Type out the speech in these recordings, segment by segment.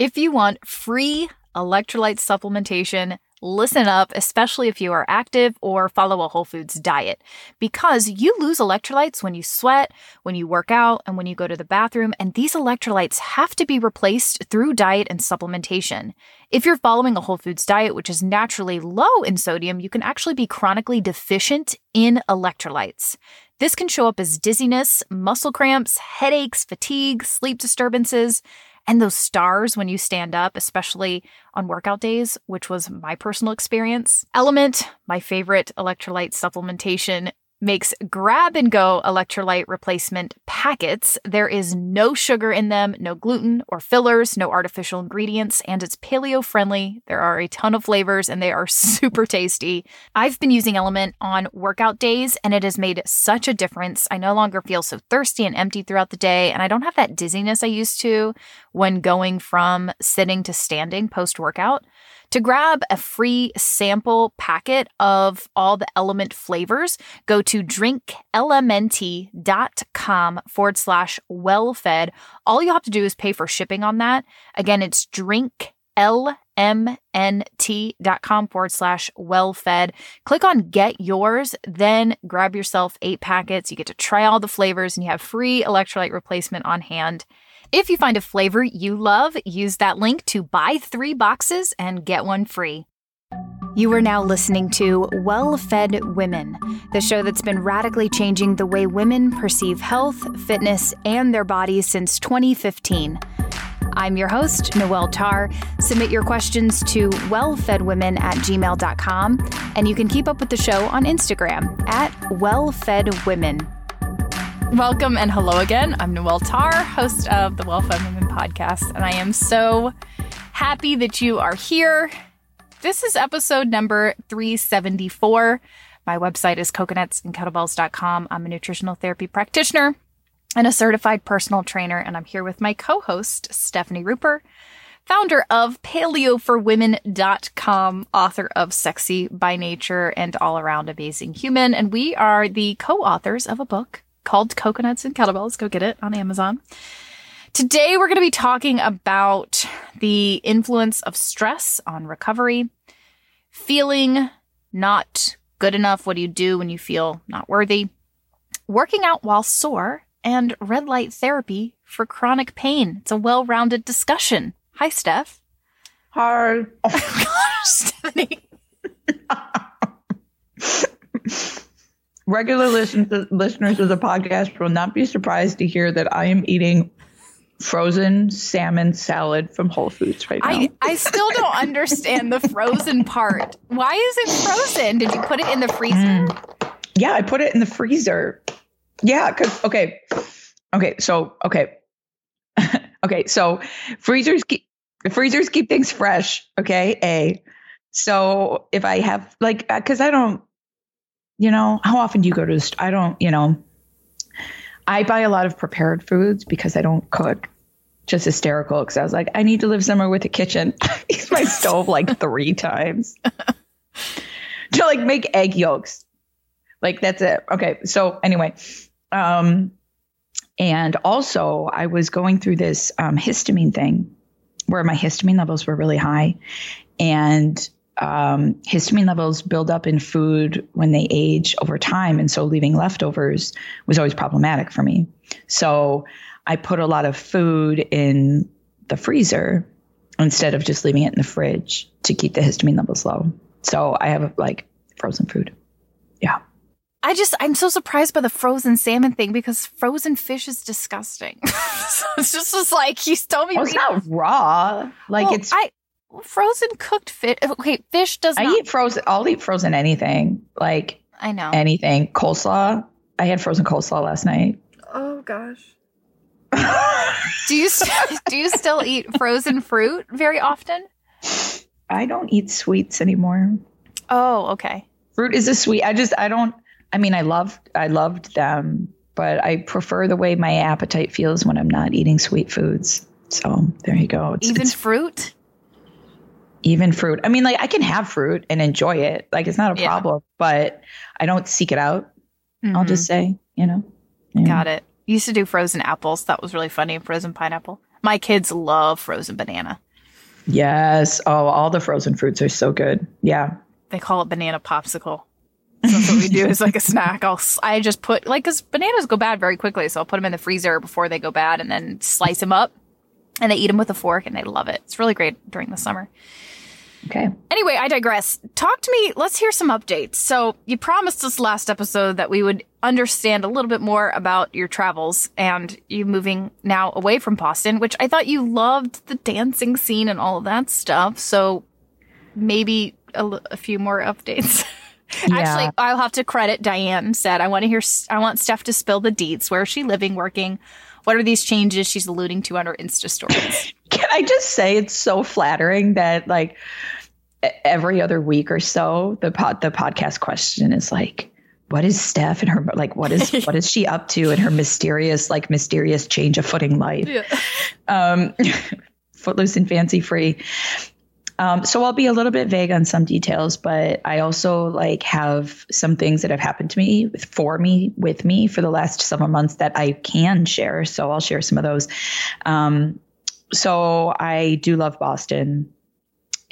If you want free electrolyte supplementation, listen up, especially if you are active or follow a whole foods diet, because you lose electrolytes when you sweat, when you work out, and when you go to the bathroom, and these electrolytes have to be replaced through diet and supplementation. If you're following a whole foods diet, which is naturally low in sodium, you can actually be chronically deficient in electrolytes. This can show up as dizziness, muscle cramps, headaches, fatigue, sleep disturbances and those stars when you stand up, especially on workout days, which was my personal experience. LMNT, my favorite electrolyte supplementation, makes grab and go electrolyte replacement packets. There is no sugar in them, no gluten or fillers, no artificial ingredients, and it's paleo friendly. There are a ton of flavors and they are super tasty. I've been using LMNT on workout days and it has made such a difference. I no longer feel so thirsty and empty throughout the day, and I don't have that dizziness I used to when going from sitting to standing post workout. To grab a free sample packet of all the LMNT flavors, go to drinklmnt.com forward slash well fed. All you have to do is pay for shipping on that. Again, it's drinklmnt.com forward slash well fed. Click on get yours, then grab yourself eight packets. You get to try all the flavors and you have free electrolyte replacement on hand. If you find a flavor you love, use that link to buy three boxes and get one free. You are now listening to Well Fed Women, the show that's been radically changing the way women perceive health, fitness, and their bodies since 2015. I'm your host, Noelle Tarr. Submit your questions to wellfedwomen at gmail.com, and you can keep up with the show on Instagram at wellfedwomen. Welcome and hello again. I'm Noelle Tarr, host of the Well Fed Women podcast, and I am so happy that you are here. This is episode number 374. My website is coconutsandkettlebells.com. I'm a nutritional therapy practitioner and a certified personal trainer, and I'm here with my co host, Stefani Ruper, founder of paleoforwomen.com, author of Sexy by Nature and All Around Amazing Human. And we are the co authors of a book called Coconuts and Kettlebells. Go get it on Amazon. Today, we're going to be talking about the influence of stress on recovery, feeling not good enough. What do you do when you feel not worthy? Working out while sore and red light therapy for chronic pain. It's a well rounded discussion. Hi, Steph. Hi. Oh gosh, Stefani. Regular listen- listeners of the podcast will not be surprised to hear that I am eating frozen salmon salad from Whole Foods right now. I, I still don't understand the frozen part. Why is it frozen? Did you put it in the freezer? Mm. Yeah, I put it in the freezer. Yeah, because okay, okay, so okay, okay, so freezers keep freezers keep things fresh. Okay, a. So if I have like, because I don't, you know, how often do you go to? The, I don't, you know. I buy a lot of prepared foods because I don't cook. Just hysterical because I was like, I need to live somewhere with a kitchen. Use my stove like three times to like make egg yolks. Like that's it. Okay. So anyway, um, and also I was going through this um, histamine thing where my histamine levels were really high, and um, histamine levels build up in food when they age over time. And so leaving leftovers was always problematic for me. So I put a lot of food in the freezer instead of just leaving it in the fridge to keep the histamine levels low. So I have like frozen food. Yeah. I just, I'm so surprised by the frozen salmon thing because frozen fish is disgusting. so it's just, just like, you told me. Well, it's not raw. Like Well, it's, I, frozen cooked fish. Okay, fish does I not. eat frozen, I'll eat frozen anything. Like I know. anything. Coleslaw. I had frozen coleslaw last night. oh gosh. Do you st- do you still eat frozen fruit very often? I don't eat sweets anymore. Oh, okay. Fruit is a sweet. I just I don't. I mean, I loved I loved them, but I prefer the way my appetite feels when I'm not eating sweet foods. So there you go. It's, Even it's fruit? Even fruit. I mean, like I can have fruit and enjoy it. Like it's not a Yeah. problem, but I don't seek it out. I'll Mhm. just say, you know. Yeah. Got it. Used to do frozen apples. That was really funny. Frozen pineapple. My kids love frozen banana. Yes. Oh, all the frozen fruits are so good. Yeah. They call it banana popsicle. So that's what we do is like a snack. I'll I just put like because bananas go bad very quickly, so I'll put them in the freezer before they go bad, and then slice them up, and they eat them with a fork, and they love it. It's really great during the summer. Okay. Anyway, I digress. Talk to me. Let's hear some updates. So you promised us last episode that we would understand a little bit more about your travels and you moving now away from Boston, which I thought you loved the dancing scene and all of that stuff. So maybe a, l- a few more updates. Yeah. Actually, I'll have to credit Diane said, I want to hear, I want Steph to spill the deets. Where is she living, working? What are these changes she's alluding to on her Insta stories? Can I just say it's so flattering that like every other week or so the pod the podcast question is like what is Steph and her like what is what is she up to in her mysterious like mysterious change of footing life um footloose and fancy free um, so I'll be a little bit vague on some details, but I also like have some things that have happened to me with, for me with me for the last several months that I can share. So I'll share some of those. Um, so I do love Boston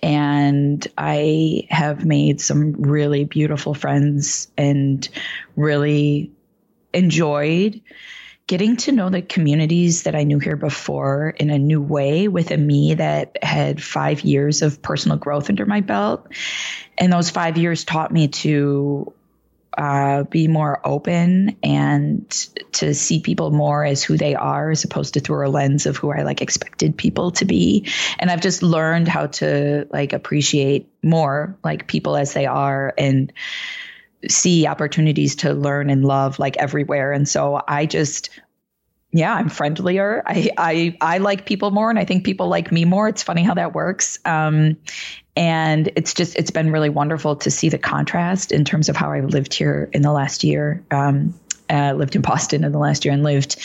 and I have made some really beautiful friends and really enjoyed getting to know the communities that I knew here before in a new way with a me that had five years of personal growth under my belt. And those five years taught me to uh, be more open and to see people more as who they are as opposed to through a lens of who I like expected people to be. And I've just learned how to like appreciate more like people as they are and see opportunities to learn and love like everywhere. And so I just yeah, I'm friendlier. I I I like people more and I think people like me more. It's funny how that works. Um and it's just it's been really wonderful to see the contrast in terms of how I've lived here in the last year. Um uh, lived in Boston in the last year and lived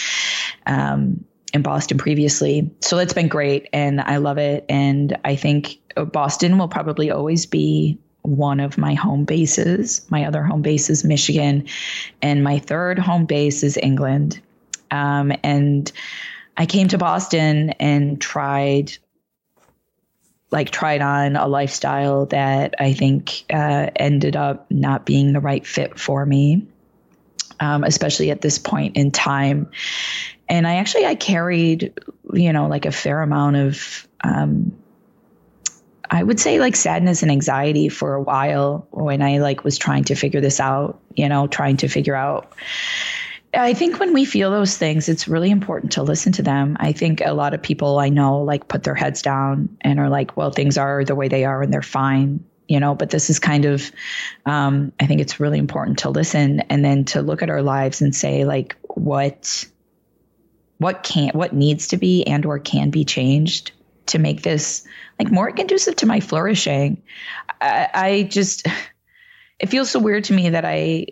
um in Boston previously. So that's been great and I love it and I think Boston will probably always be one of my home bases. My other home base is Michigan, and my third home base is England. Um, and I came to Boston and tried, like, tried on a lifestyle that I think uh, ended up not being the right fit for me, um, especially at this point in time. And I actually I carried, you know, like a fair amount of. Um, I would say like sadness and anxiety for a while when I like was trying to figure this out, you know, trying to figure out. I think when we feel those things, it's really important to listen to them. I think a lot of people I know like put their heads down and are like, well, things are the way they are and they're fine, you know, but this is kind of, um, I think it's really important to listen and then to look at our lives and say like, what, what can, what needs to be and or can be changed to make this like more conducive to my flourishing. I, I just, it feels so weird to me that I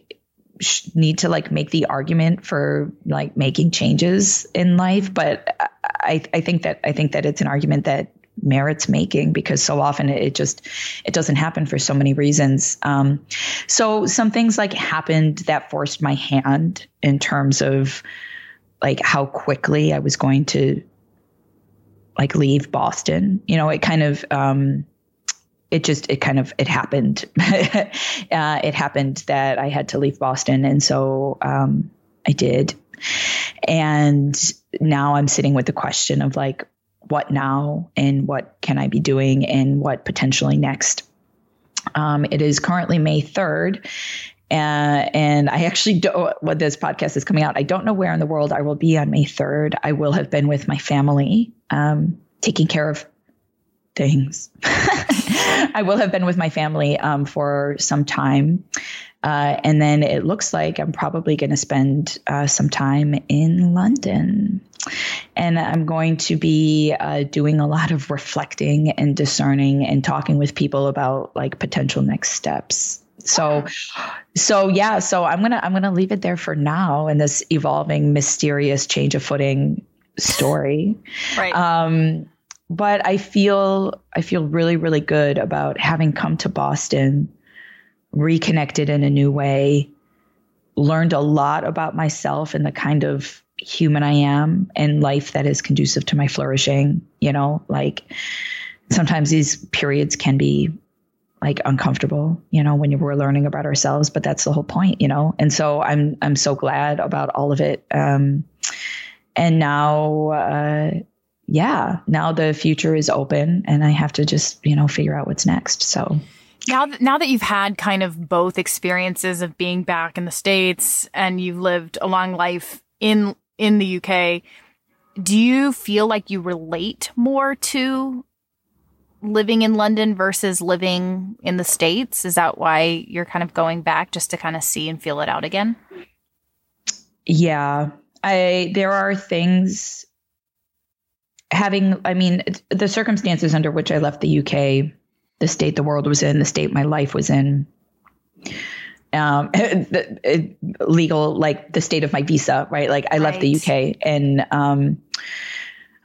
sh- need to like make the argument for like making changes in life, but I, I think that I think that it's an argument that merits making because so often it just it doesn't happen for so many reasons. Um, so some things like happened that forced my hand in terms of like how quickly I was going to like leave Boston. You know, it kind of um, it just it kind of it happened. uh, it happened that I had to leave Boston, and so um, I did. And now I'm sitting with the question of like, what now, and what can I be doing, and what potentially next. Um, it is currently May third, uh, and I actually don't, when this podcast is coming out, I don't know where in the world I will be on May 3rd. I will have been with my family, um, taking care of things. I will have been with my family um, for some time. Uh, and then it looks like I'm probably going to spend uh, some time in London. And I'm going to be uh, doing a lot of reflecting and discerning and talking with people about like potential next steps so so yeah so i'm gonna i'm gonna leave it there for now in this evolving mysterious change of footing story right. um but i feel i feel really really good about having come to boston reconnected in a new way learned a lot about myself and the kind of human i am and life that is conducive to my flourishing you know like sometimes these periods can be like uncomfortable, you know, when we're learning about ourselves, but that's the whole point, you know? And so I'm, I'm so glad about all of it. Um, and now, uh, yeah, now the future is open and I have to just, you know, figure out what's next. So now, th- now that you've had kind of both experiences of being back in the States and you've lived a long life in, in the UK, do you feel like you relate more to living in London versus living in the States? Is that why you're kind of going back just to kind of see and feel it out again? Yeah. I there are things having I mean the circumstances under which I left the UK, the state the world was in, the state my life was in. Um, legal, like the state of my visa, right? Like I left the UK and um,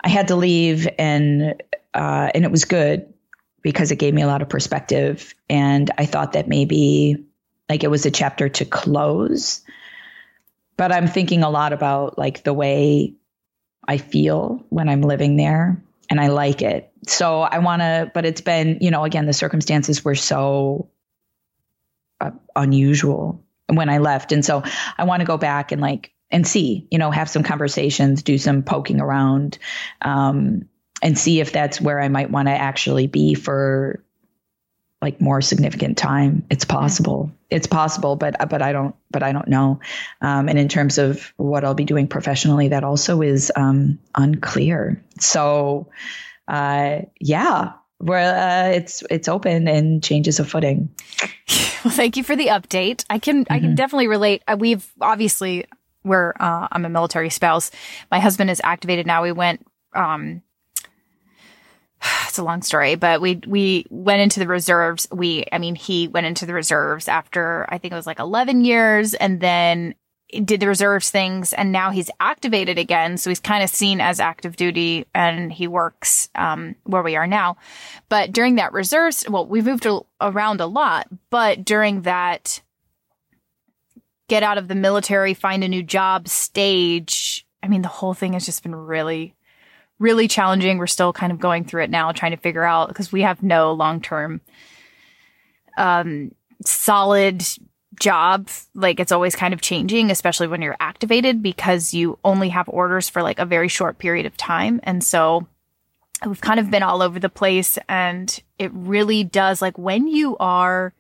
I had to leave, and uh, and it was good because it gave me a lot of perspective. And I thought that maybe like it was a chapter to close. But I'm thinking a lot about like the way I feel when I'm living there and I like it. So I want to, but it's been, you know, again, the circumstances were so uh, unusual when I left. And so I want to go back and like, and see, you know, have some conversations, do some poking around, um, and see if that's where I might want to actually be for like more significant time. It's possible. It's possible, but but I don't but I don't know. Um, and in terms of what I'll be doing professionally, that also is um, unclear. So uh, yeah, where uh, it's it's open and changes of footing. Well, thank you for the update. I can mm-hmm. I can mm-hmm. definitely relate. Uh, we've obviously we're uh, I'm a military spouse. My husband is activated now. We went um, it's a long story, but we we went into the reserves. We, I mean, he went into the reserves after I think it was like 11 years, and then did the reserves things, and now he's activated again. So he's kind of seen as active duty, and he works um, where we are now. But during that reserves, well, we moved around a lot, but during that get out of the military, find a new job stage. I mean, the whole thing has just been really really challenging. We're still kind of going through it now, trying to figure out because we have no long term, um, solid job. Like it's always kind of changing, especially when you're activated because you only have orders for like a very short period of time. And so we've kind of been all over the place and it really does like when you are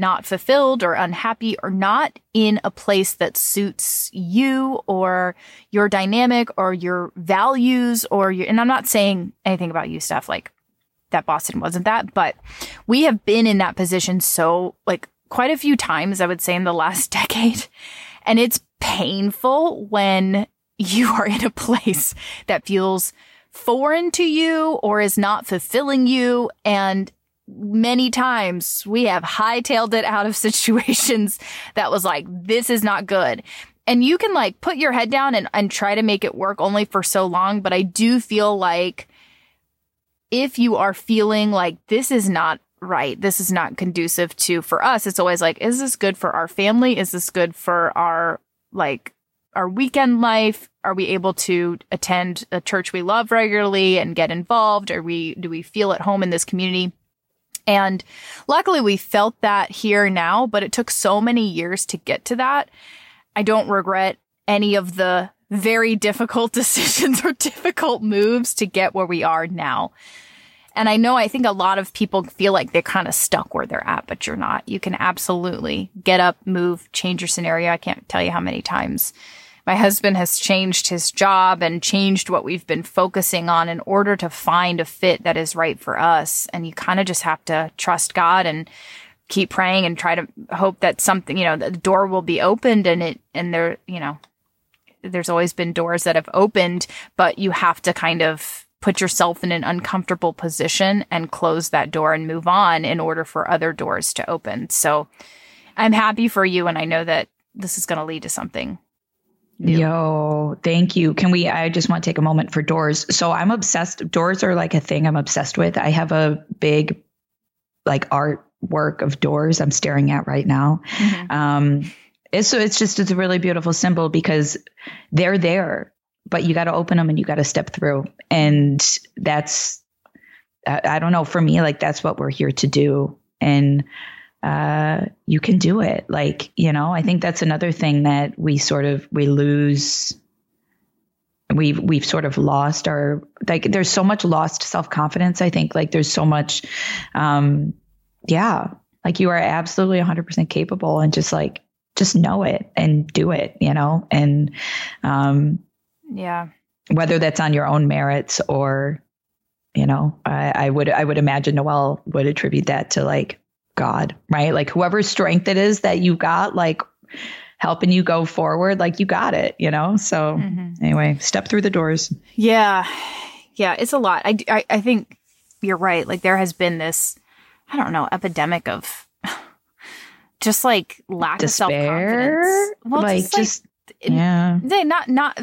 not fulfilled or unhappy or not in a place that suits you or your dynamic or your values or your, and I'm not saying anything about you Steph like that Boston wasn't that, but we have been in that position so like quite a few times, I would say in the last decade. And it's painful when you are in a place that feels foreign to you or is not fulfilling you. And many times we have hightailed it out of situations that was like, this is not good. And you can like put your head down and, and try to make it work only for so long. But I do feel like if you are feeling like this is not right, this is not conducive to, for us, it's always like, is this good for our family? Is this good for our like our weekend life? Are we able to attend a church we love regularly and get involved? Are we, do we feel at home in this community? And luckily we felt that here now, but it took so many years to get to that. I don't regret any of the very difficult decisions or difficult moves to get where we are now. And I know I think a lot of people feel like they're kind of stuck where they're at, but you're not. You can absolutely get up, move, change your scenario. I can't tell you how many times my husband has changed his job and changed what we've been focusing on in order to find a fit that is right for us. And you kind of just have to trust God and keep praying and try to hope that something, you know, the door will be opened and it, and there, you know, there's always been doors that have opened, but you have to kind of put yourself in an uncomfortable position and close that door and move on in order for other doors to open. So I'm happy for you. And I know that this is going to lead to something New. Yo, thank you. Can we? I just want to take a moment for doors. So I'm obsessed. Doors are like a thing I'm obsessed with. I have a big, like artwork of doors I'm staring at right now. Mm-hmm. Um, it's, so it's just it's a really beautiful symbol because they're there, but you got to open them and you got to step through, and that's I, I don't know. For me, like that's what we're here to do. And uh, you can do it. Like, you know, I think that's another thing that we sort of we lose we've we've sort of lost our like there's so much lost self-confidence i think. Like there's so much um yeah like you are absolutely 100% capable and just like just know it and do it you know? And um yeah. whether that's on your own merits or you know I, I would i would imagine Noelle would attribute that to like god right? Like whoever strength it is that you got like helping you go forward like you got it you know? So mm-hmm. anyway step through the doors. Yeah. Yeah it's a lot. I, I i think you're right. Like there has been this i don't know epidemic of just like lack Despair? of self-confidence. Well like just, just like, yeah. they not not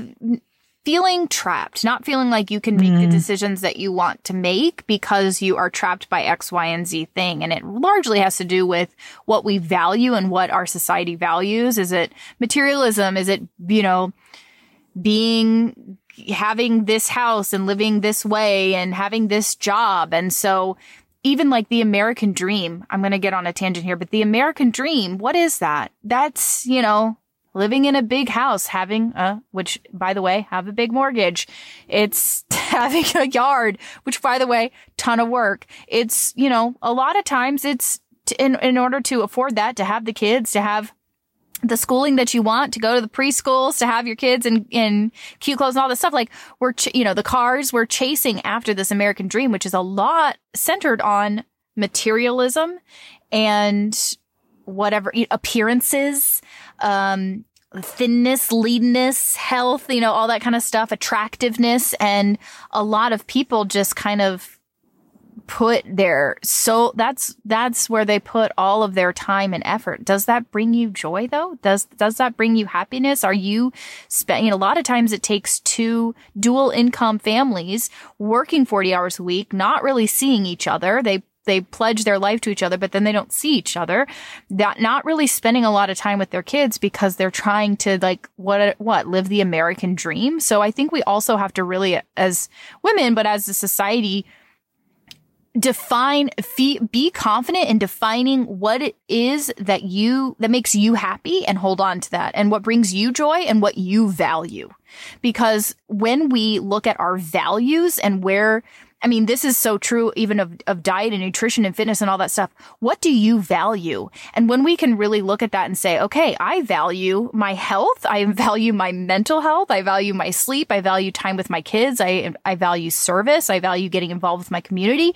feeling trapped, not feeling like you can make mm. the decisions that you want to make because you are trapped by X, Y, and Z thing. And it largely has to do with what we value and what our society values. Is it materialism? Is it, you know, being, having this house and living this way and having this job? And so even like the American dream, I'm going to get on a tangent here, but the American dream, what is that? That's, you know, living in a big house, having a, which by the way, have a big mortgage. It's having a yard, which by the way, ton of work. It's, you know, a lot of times it's in, in order to afford that, to have the kids, to have the schooling that you want to go to the preschools to have your kids in, in cute clothes and all this stuff. Like we're, ch- you know, the cars we're chasing after this American dream, which is a lot centered on materialism and whatever appearances, um, thinness, leanness, health, you know, all that kind of stuff, attractiveness. And a lot of people just kind of put their, so that's, that's where they put all of their time and effort. Does that bring you joy though? Does, does that bring you happiness? Are you spending, a lot of times it takes two dual income families working 40 hours a week, not really seeing each other. They they pledge their life to each other, but then they don't see each other. That not really spending a lot of time with their kids because they're trying to like what what live the American dream. So I think we also have to really, as women, but as a society, define be confident in defining what it is that you that makes you happy and hold on to that and what brings you joy and what you value because when we look at our values and where I mean, this is so true even of, of diet and nutrition and fitness and all that stuff. What do you value? And when we can really look at that and say, okay, I value my health. I value my mental health. I value my sleep. I value time with my kids. I, I value service. I value getting involved with my community.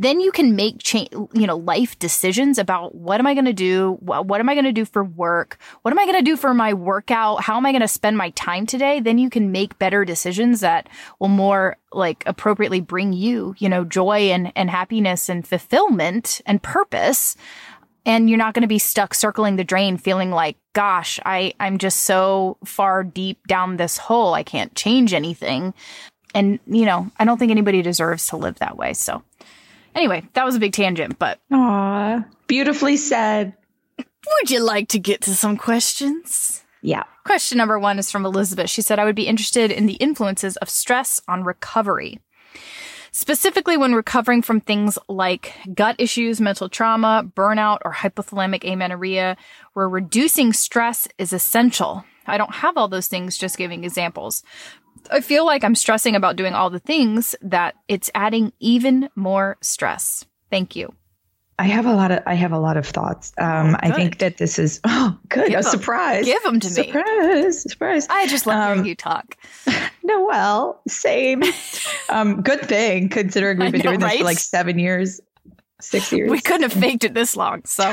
Then you can make change, you know, life decisions about what am I going to do? What, what am I going to do for work? What am I going to do for my workout? How am I going to spend my time today? Then you can make better decisions that will more like appropriately bring you, you know, joy and, and happiness and fulfillment and purpose. And you're not going to be stuck circling the drain feeling like, gosh, I, I'm just so far deep down this hole. I can't change anything. And, you know, I don't think anybody deserves to live that way. So anyway, that was a big tangent, but. Aw, beautifully said. Would you like to get to some questions? Yeah. Question number one is from Elizabeth. She said, I would be interested in the influences of stress on recovery. Specifically, when recovering from things like gut issues, mental trauma, burnout, or hypothalamic amenorrhea, where reducing stress is essential. I don't have all those things, just giving examples. I feel like I'm stressing about doing all the things that it's adding even more stress. Thank you. I have a lot of I have a lot of thoughts. Um, oh, I think that this is oh good Give a them. surprise. Give them to surprise, me. Surprise, surprise. I just love um, hearing you talk. No, well, same. um, good thing considering we've been know, doing this for like seven years, six years. We couldn't have faked it this long. So,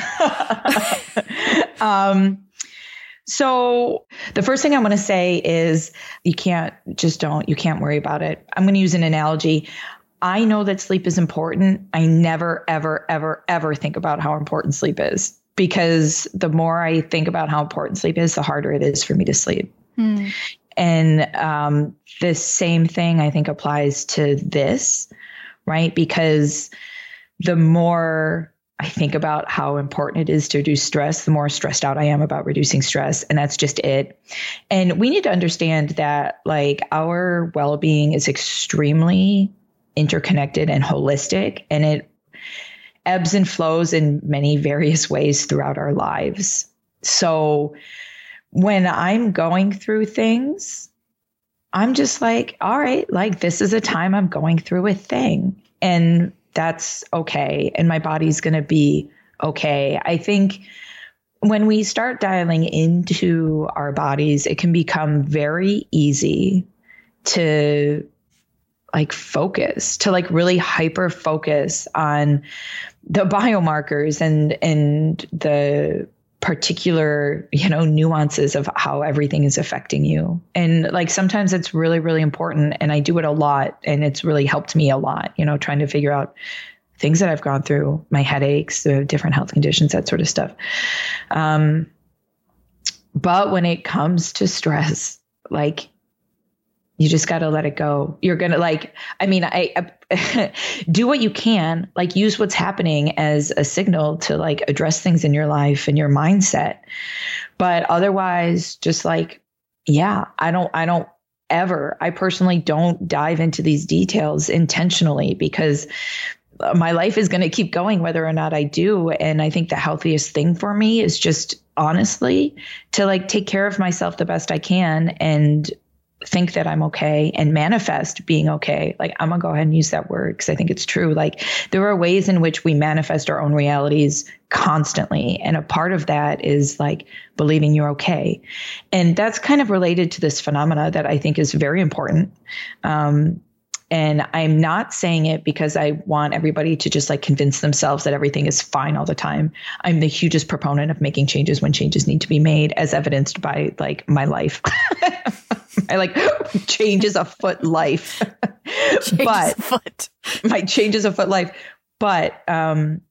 um, so the first thing I want to say is you can't just don't you can't worry about it. I'm going to use an analogy. I know that sleep is important. I never, ever, ever, ever think about how important sleep is because the more I think about how important sleep is, the harder it is for me to sleep. Hmm. And um, the same thing I think applies to this, right? Because the more I think about how important it is to reduce stress, the more stressed out I am about reducing stress. And that's just it. And we need to understand that like our well being is extremely interconnected and holistic and it ebbs and flows in many various ways throughout our lives. So when I'm going through things, I'm just like, all right, like this is a time I'm going through a thing. And that's okay. And my body's going to be okay. I think when we start dialing into our bodies, it can become very easy to like focus, to like really hyper focus on the biomarkers and and the particular you know nuances of how everything is affecting you. And like sometimes it's really really important and i do it a lot and it's really helped me a lot you know trying to figure out things that i've gone through my headaches the different health conditions that sort of stuff. Um but when it comes to stress like you just got to let it go. You're gonna like i mean i, I do what you can like use what's happening as a signal to like address things in your life and your mindset. But otherwise just like yeah i don't i don't ever i personally don't dive into these details intentionally because my life is going to keep going whether or not i do. And i think the healthiest thing for me is just honestly to like take care of myself the best i can and think that I'm okay and manifest being okay. Like, I'm going to go ahead and use that word because I think it's true. Like, there are ways in which we manifest our own realities constantly. And a part of that is like believing you're okay. And that's kind of related to this phenomena that I think is very important. Um, and I'm not saying it because I want everybody to just like convince themselves that everything is fine all the time. I'm the hugest proponent of making changes when changes need to be made, as evidenced by like my life. I like changes a foot life. but foot. my changes a foot life. But um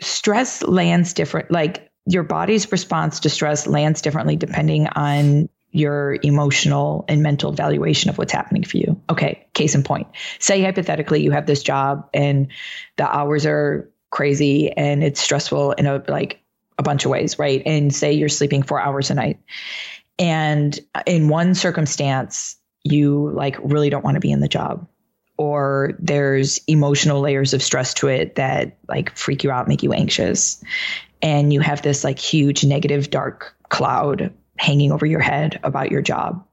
stress lands different like your body's response to stress lands differently depending on your emotional and mental valuation of what's happening for you. Okay, case in point. Say hypothetically you have this job and the hours are crazy and it's stressful in a like a bunch of ways, right? And say you're sleeping 4 hours a night. And in one circumstance you like really don't want to be in the job or there's emotional layers of stress to it that like freak you out, make you anxious. And you have this like huge negative dark cloud hanging over your head about your job.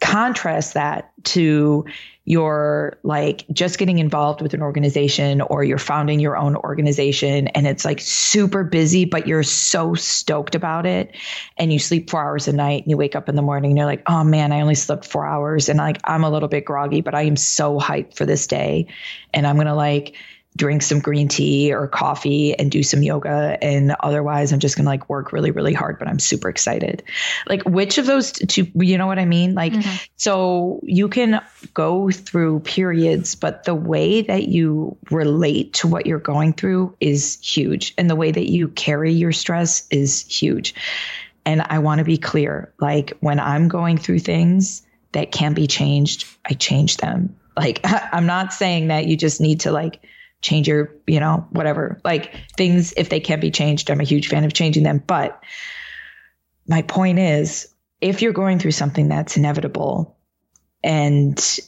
Contrast that to your like just getting involved with an organization or you're founding your own organization and it's like super busy, but you're so stoked about it. And you sleep four hours a night and you wake up in the morning and you're like, oh man, I only slept four hours. And like, I'm a little bit groggy, but I am so hyped for this day. And I'm going to like, drink some green tea or coffee and do some yoga. And otherwise i'm just going to like work really really hard but i'm super excited. Like which of those two you know what i mean? Like mm-hmm. so you can go through periods but the way that you relate to what you're going through is huge. And the way that you carry your stress is huge. And i want to be clear like when i'm going through things that can be changed i change them. Like i'm not saying that you just need to like change your, you know, whatever. Like things, if they can be changed, I'm a huge fan of changing them. But my point is, if you're going through something that's inevitable and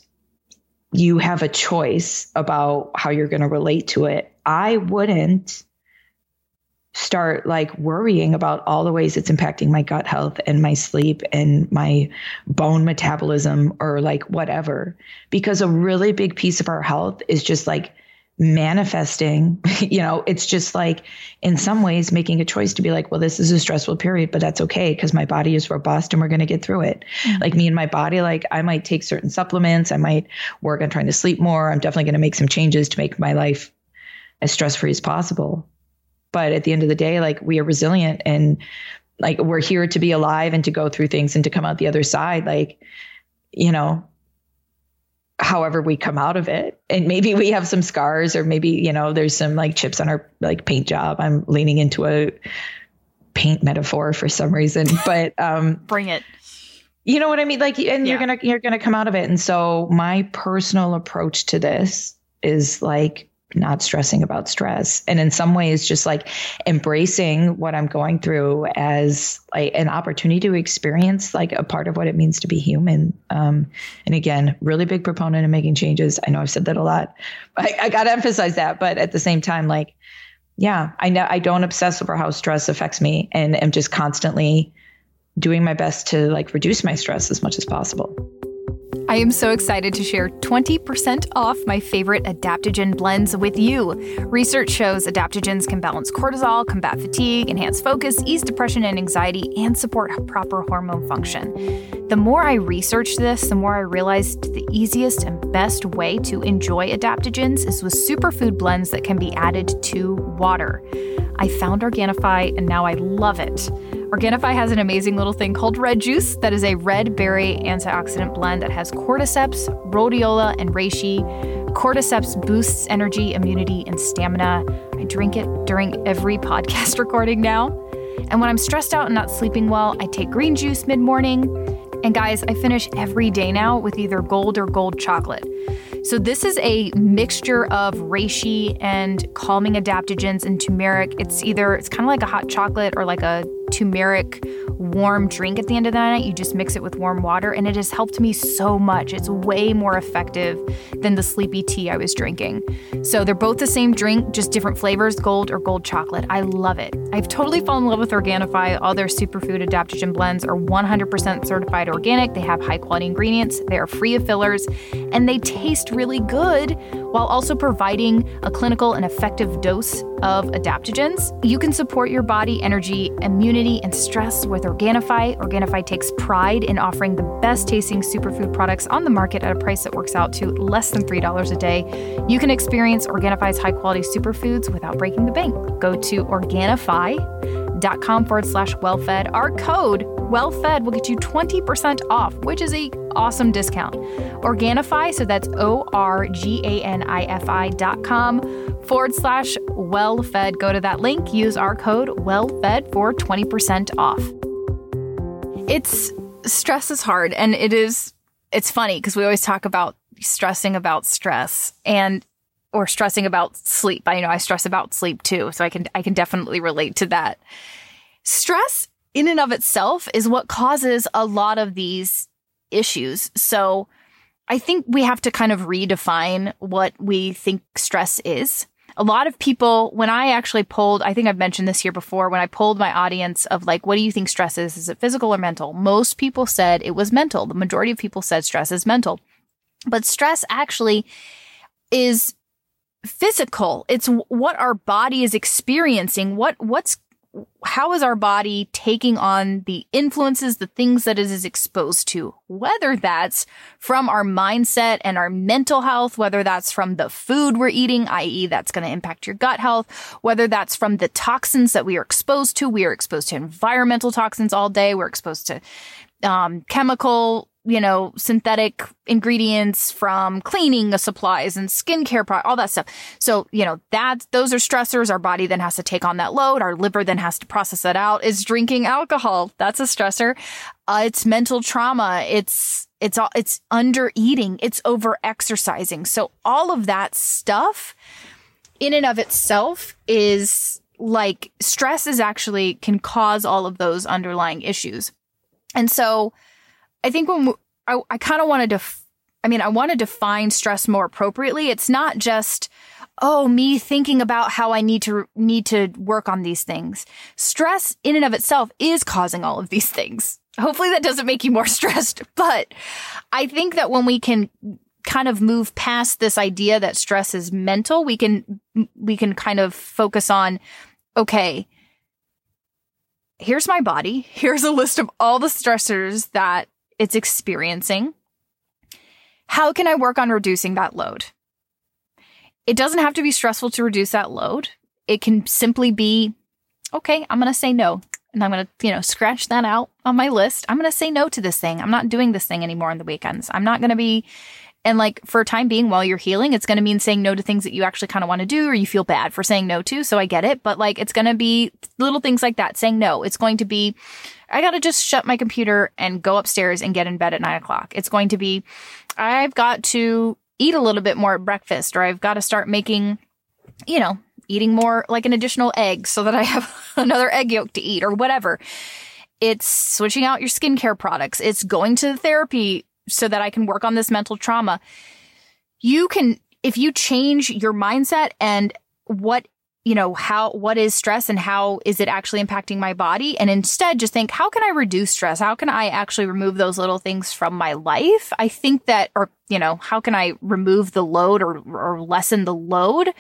you have a choice about how you're going to relate to it, I wouldn't start like worrying about all the ways it's impacting my gut health and my sleep and my bone metabolism or like whatever. Because a really big piece of our health is just like manifesting you know it's just like in some ways making a choice to be like well this is a stressful period but that's okay because my body is robust and we're going to get through it mm-hmm. like me and my body like i might take certain supplements i might work on trying to sleep more i'm definitely going to make some changes to make my life as stress free as possible but at the end of the day like we are resilient and like we're here to be alive and to go through things and to come out the other side like you know however we come out of it. And maybe we have some scars or maybe you know there's some like chips on our like paint job. I'm leaning into a paint metaphor for some reason but um bring it. you know what i mean? Like and yeah. you're gonna you're gonna come out of it. And so my personal approach to this is like not stressing about stress. And in some ways just like embracing what i'm going through as like an opportunity to experience like a part of what it means to be human. Um, and again really big proponent of making changes. I know i've said that a lot. I, I gotta emphasize that but at the same time like yeah i know i don't obsess over how stress affects me and am just constantly doing my best to like reduce my stress as much as possible I am so excited to share 20% off my favorite adaptogen blends with you. Research shows adaptogens can balance cortisol, combat fatigue, enhance focus, ease depression and anxiety, and support proper hormone function. The more I researched this, the more I realized the easiest and best way to enjoy adaptogens is with superfood blends that can be added to water. I found Organifi and now I love it. Organifi has an amazing little thing called Red Juice that is a red berry antioxidant blend that has cordyceps, rhodiola, and reishi. Cordyceps boosts energy, immunity, and stamina. I drink it during every podcast recording now. And when I'm stressed out and not sleeping well, I take green juice mid morning. And guys, I finish every day now with either gold or gold chocolate. So, this is a mixture of reishi and calming adaptogens and turmeric. It's either, it's kind of like a hot chocolate or like a turmeric warm drink at the end of the night. You just mix it with warm water, and it has helped me so much. It's way more effective than the sleepy tea I was drinking. So they're both the same drink, just different flavors gold or gold chocolate. I love it. I've totally fallen in love with Organifi. All their superfood adaptogen blends are 100% certified organic. They have high quality ingredients, they are free of fillers, and they taste really good while also providing a clinical and effective dose of adaptogens. You can support your body, energy, immunity, and stress with Organifi. Organifi takes pride in offering the best tasting superfood products on the market at a price that works out to less than $3 a day. You can experience Organifi's high quality superfoods without breaking the bank. Go to Organifi.com forward slash wellfed. Our code wellfed will get you 20% off, which is a awesome discount. Organifi, so that's O R G A N I F I dot com forward slash wellfed. Go to that link, use our code wellfed for 20% off. It's stress is hard and it is, it's funny because we always talk about stressing about stress and or stressing about sleep. I know I stress about sleep too, so I can I can definitely relate to that. Stress in and of itself is what causes a lot of these issues. So I think we have to kind of redefine what we think stress is. A lot of people, when I actually polled, I think I've mentioned this here before, when I polled my audience of like, what do you think stress is? Is it physical or mental? Most people said it was mental. The majority of people said stress is mental. But stress actually is physical. It's what our body is experiencing. What, what's how is our body taking on the influences, the things that it is exposed to? Whether that's from our mindset and our mental health, whether that's from the food we're eating, i.e. that's going to impact your gut health, whether that's from the toxins that we are exposed to. We are exposed to environmental toxins all day. We're exposed to um, chemical you know, synthetic ingredients from cleaning supplies and skincare product, all that stuff. So, you know, that those are stressors. Our body then has to take on that load. Our liver then has to process that out. Is drinking alcohol. That's a stressor. Uh, it's mental trauma. It's, it's all, it's under eating. It's over exercising. So all of that stuff in and of itself is like stress is actually can cause all of those underlying issues. And so, I think when I, I kind of wanted to, I mean, I want to define stress more appropriately. It's not just, oh, me thinking about how I need to need to work on these things. Stress in and of itself is causing all of these things. Hopefully that doesn't make you more stressed, but I think that when we can kind of move past this idea that stress is mental, we can we can kind of focus on okay, here's my body. Here's a list of all the stressors that it's experiencing. How can I work on reducing that load? It doesn't have to be stressful to reduce that load. It can simply be, okay, I'm going to say no. And I'm going to, you know, scratch that out on my list. I'm going to say no to this thing. I'm not doing this thing anymore on the weekends. I'm not going to be, and like for a time being while you're healing, it's going to mean saying no to things that you actually kind of want to do or you feel bad for saying no to. So I get it. But like, it's going to be little things like that, saying no. It's going to be, I got to just shut my computer and go upstairs and get in bed at nine o'clock. It's going to be, I've got to eat a little bit more at breakfast or I've got to start making you know, eating more like an additional egg so that I have another egg yolk to eat or whatever. It's switching out your skincare products. It's going to the therapy so that I can work on this mental trauma. You can, if you change your mindset and what you know, how, what is stress and how is it actually impacting my body? And instead just think, how can I reduce stress? How can I actually remove those little things from my life? I think that, or, you know, how can I remove the load or, or lessen the load?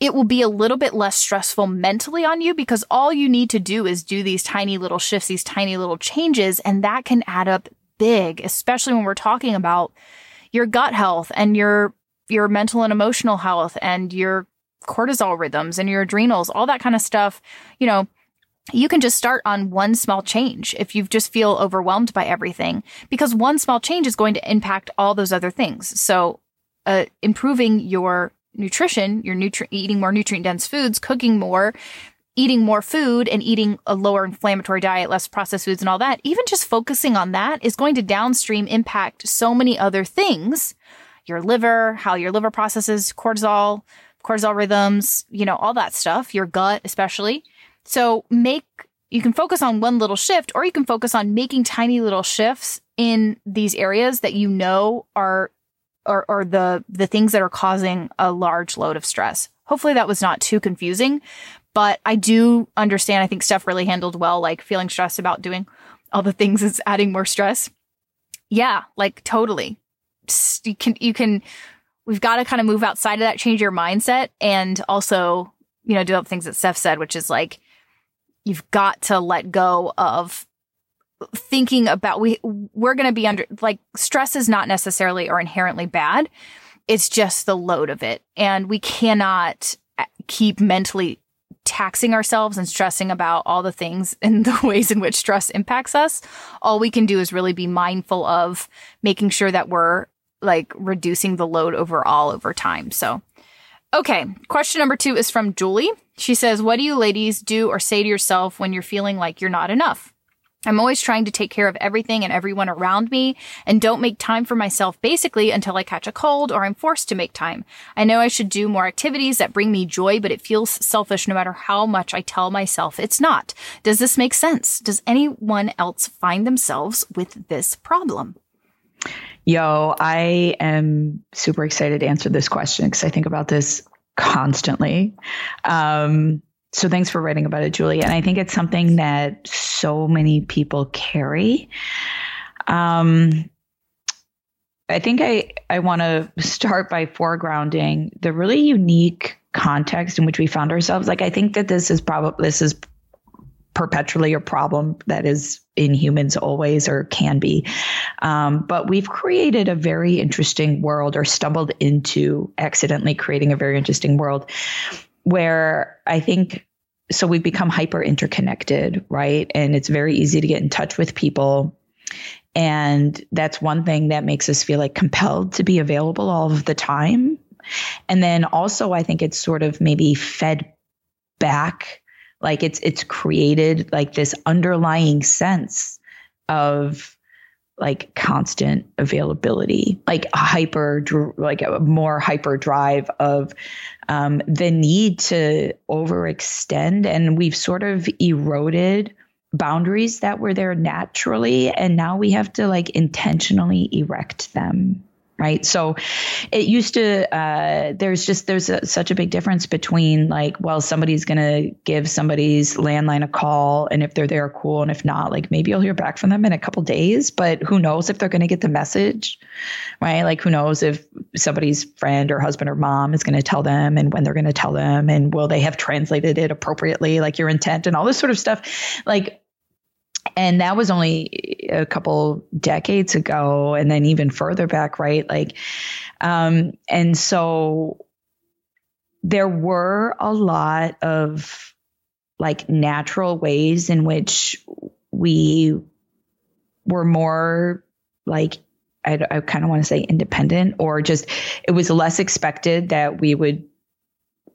It will be a little bit less stressful mentally on you because all you need to do is do these tiny little shifts, these tiny little changes, and that can add up big, especially when we're talking about your gut health and your your mental and emotional health and your cortisol rhythms and your adrenals, all that kind of stuff, you know, you can just start on one small change if you just feel overwhelmed by everything, because one small change is going to impact all those other things. So, uh, improving your nutrition, your eating more nutrient dense foods, cooking more, eating more food and eating a lower inflammatory diet, less processed foods and all that, even just focusing on that is going to downstream impact so many other things. Your liver, how your liver processes cortisol, cortisol rhythms, you know, all that stuff, your gut especially. So make, you can focus on one little shift or you can focus on making tiny little shifts in these areas that you know are, are the, the things that are causing a large load of stress. Hopefully that was not too confusing, but I do understand. I think Steph really handled well, like feeling stressed about doing all the things is adding more stress. Yeah, like totally. You can, you can we've got to kind of move outside of that, change your mindset, and also, you know, do the things that Steph said, which is like, you've got to let go of thinking about we we're going to be under like stress is not necessarily or inherently bad. It's just the load of it. And we cannot uh, keep mentally taxing ourselves and stressing about all the things and the ways in which stress impacts us. All we can do is really be mindful of making sure that we're like reducing the load overall over time. So, okay. Question number two is from Julie. She says, What do you ladies do or say to yourself when you're feeling like you're not enough? I'm always trying to take care of everything and everyone around me and don't make time for myself basically until I catch a cold or I'm forced to make time. I know I should do more activities that bring me joy, but it feels selfish no matter how much I tell myself it's not. Does this make sense? Does anyone else find themselves with this problem? Yo, I am super excited to answer this question because I think about this constantly. Um, so thanks for writing about it, Julie. And I think it's something that so many people carry. Um, I think I, I want to start by foregrounding the really unique context in which we found ourselves. Like, I think that this is probably, this is perpetually a problem that is in humans always or can be. Um, but we've created a very interesting world or stumbled into accidentally creating a very interesting world where I think so we've become hyper interconnected, right? And it's very easy to get in touch with people. And that's one thing that makes us feel like compelled to be available all of the time. And then also, I think it's sort of maybe fed back like it's it's created like this underlying sense of like constant availability, like a hyper, like a more hyper drive of um, the need to overextend. And we've sort of eroded boundaries that were there naturally. And now we have to like intentionally erect them right? So it used to uh, there's just there's a, such a big difference between like well somebody's to give somebody's landline a call and if they're there cool. And if not like maybe you'll hear back from them in a couple days but who knows if they're to get the message right? Like who knows if somebody's friend or husband or mom is to tell them and when they're to tell them and will they have translated it appropriately like your intent and all this sort of stuff. Like and that was only a couple decades ago and then even further back right? Like um and so there were a lot of like natural ways in which we were more like I, I kind of want to say independent or just it was less expected that we would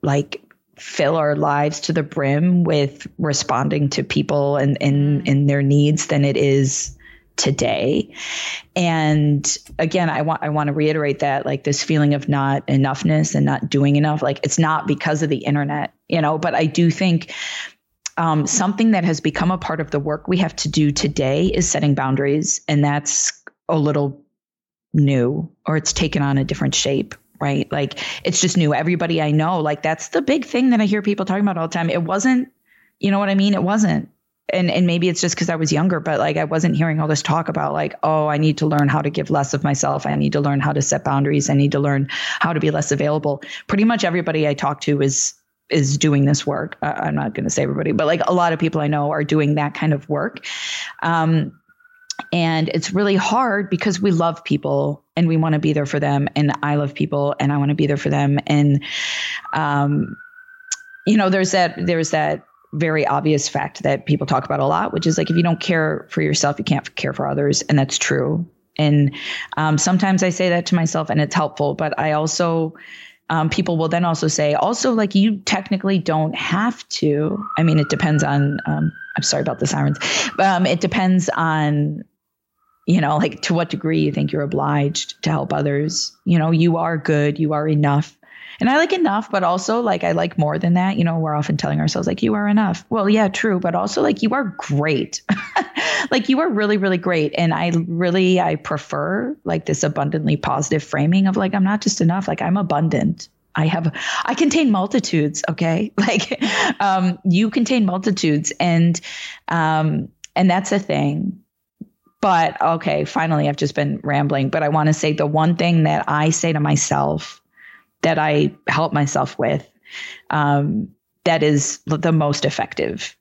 like fill our lives to the brim with responding to people and in in their needs than it is today. And again, I want I want to reiterate that like this feeling of not enoughness and not doing enough, like it's not because of the internet, you know, but I do think um, something that has become a part of the work we have to do today is setting boundaries. And that's a little new or it's taken on a different shape right like it's just new everybody i know like that's the big thing that i hear people talking about all the time it wasn't you know what i mean it wasn't and and maybe it's just because I was younger, but like I wasn't hearing all this talk about like, oh, I need to learn how to give less of myself. I need to learn how to set boundaries. I need to learn how to be less available. Pretty much everybody I talk to is is doing this work. Uh, I'm not going to say everybody, but like a lot of people I know are doing that kind of work. Um, and it's really hard because we love people and we want to be there for them. And I love people and I want to be there for them. And, um, you know, there's that, there's that very obvious fact that people talk about a lot, which is like if you don't care for yourself, you can't care for others, and that's true. And um, sometimes I say that to myself, and it's helpful. But I also, um, people will then also say, also like you technically don't have to. I mean, it depends on. Um, I'm sorry about the sirens. Um, it depends on you know, like to what degree you think you're obliged to help others. You know, you are good, you are enough. And I like enough, but also like I like more than that. You know, we're often telling ourselves like you are enough. Well, yeah, true, but also like you are great. like you are really really great and I really I prefer like this abundantly positive framing of like I'm not just enough, like I'm abundant. I have I contain multitudes, okay? Like um you contain multitudes and um and that's a thing. But okay, finally I've just been rambling, but I want to say the one thing that I say to myself that I help myself with um, that is the most effective.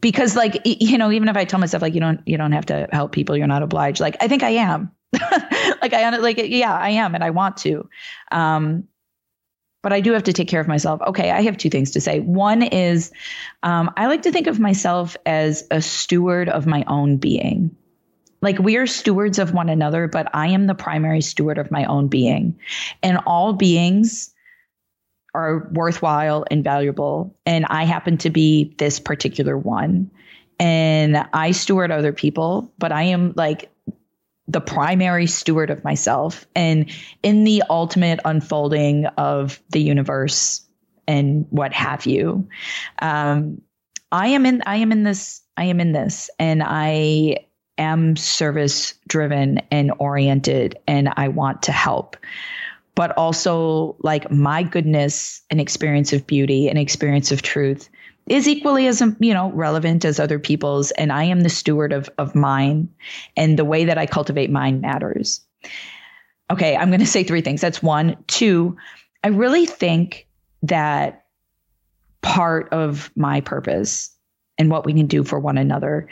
Because like you know even if i tell myself like you don't you don't have to help people you're not obliged like i think i am. Like i like yeah i am and i want to. Um but i do have to take care of myself. Okay i have two things to say. One is um, i like to think of myself as a steward of my own being like we are stewards of one another, but I am the primary steward of my own being. And all beings are worthwhile and valuable. And I happen to be this particular one. And I steward other people, but I am like the primary steward of myself. And in the ultimate unfolding of the universe and what have you, um, I am in I am in this I am in this and I am service driven and oriented and I want to help. But also, like my goodness and experience of beauty and experience of truth is equally as um, you know relevant as other people's. And i am the steward of of mine and the way that i cultivate mine matters. Okay i'm going to say three things. That's one. Two i really think that part of my purpose and what we can do for one another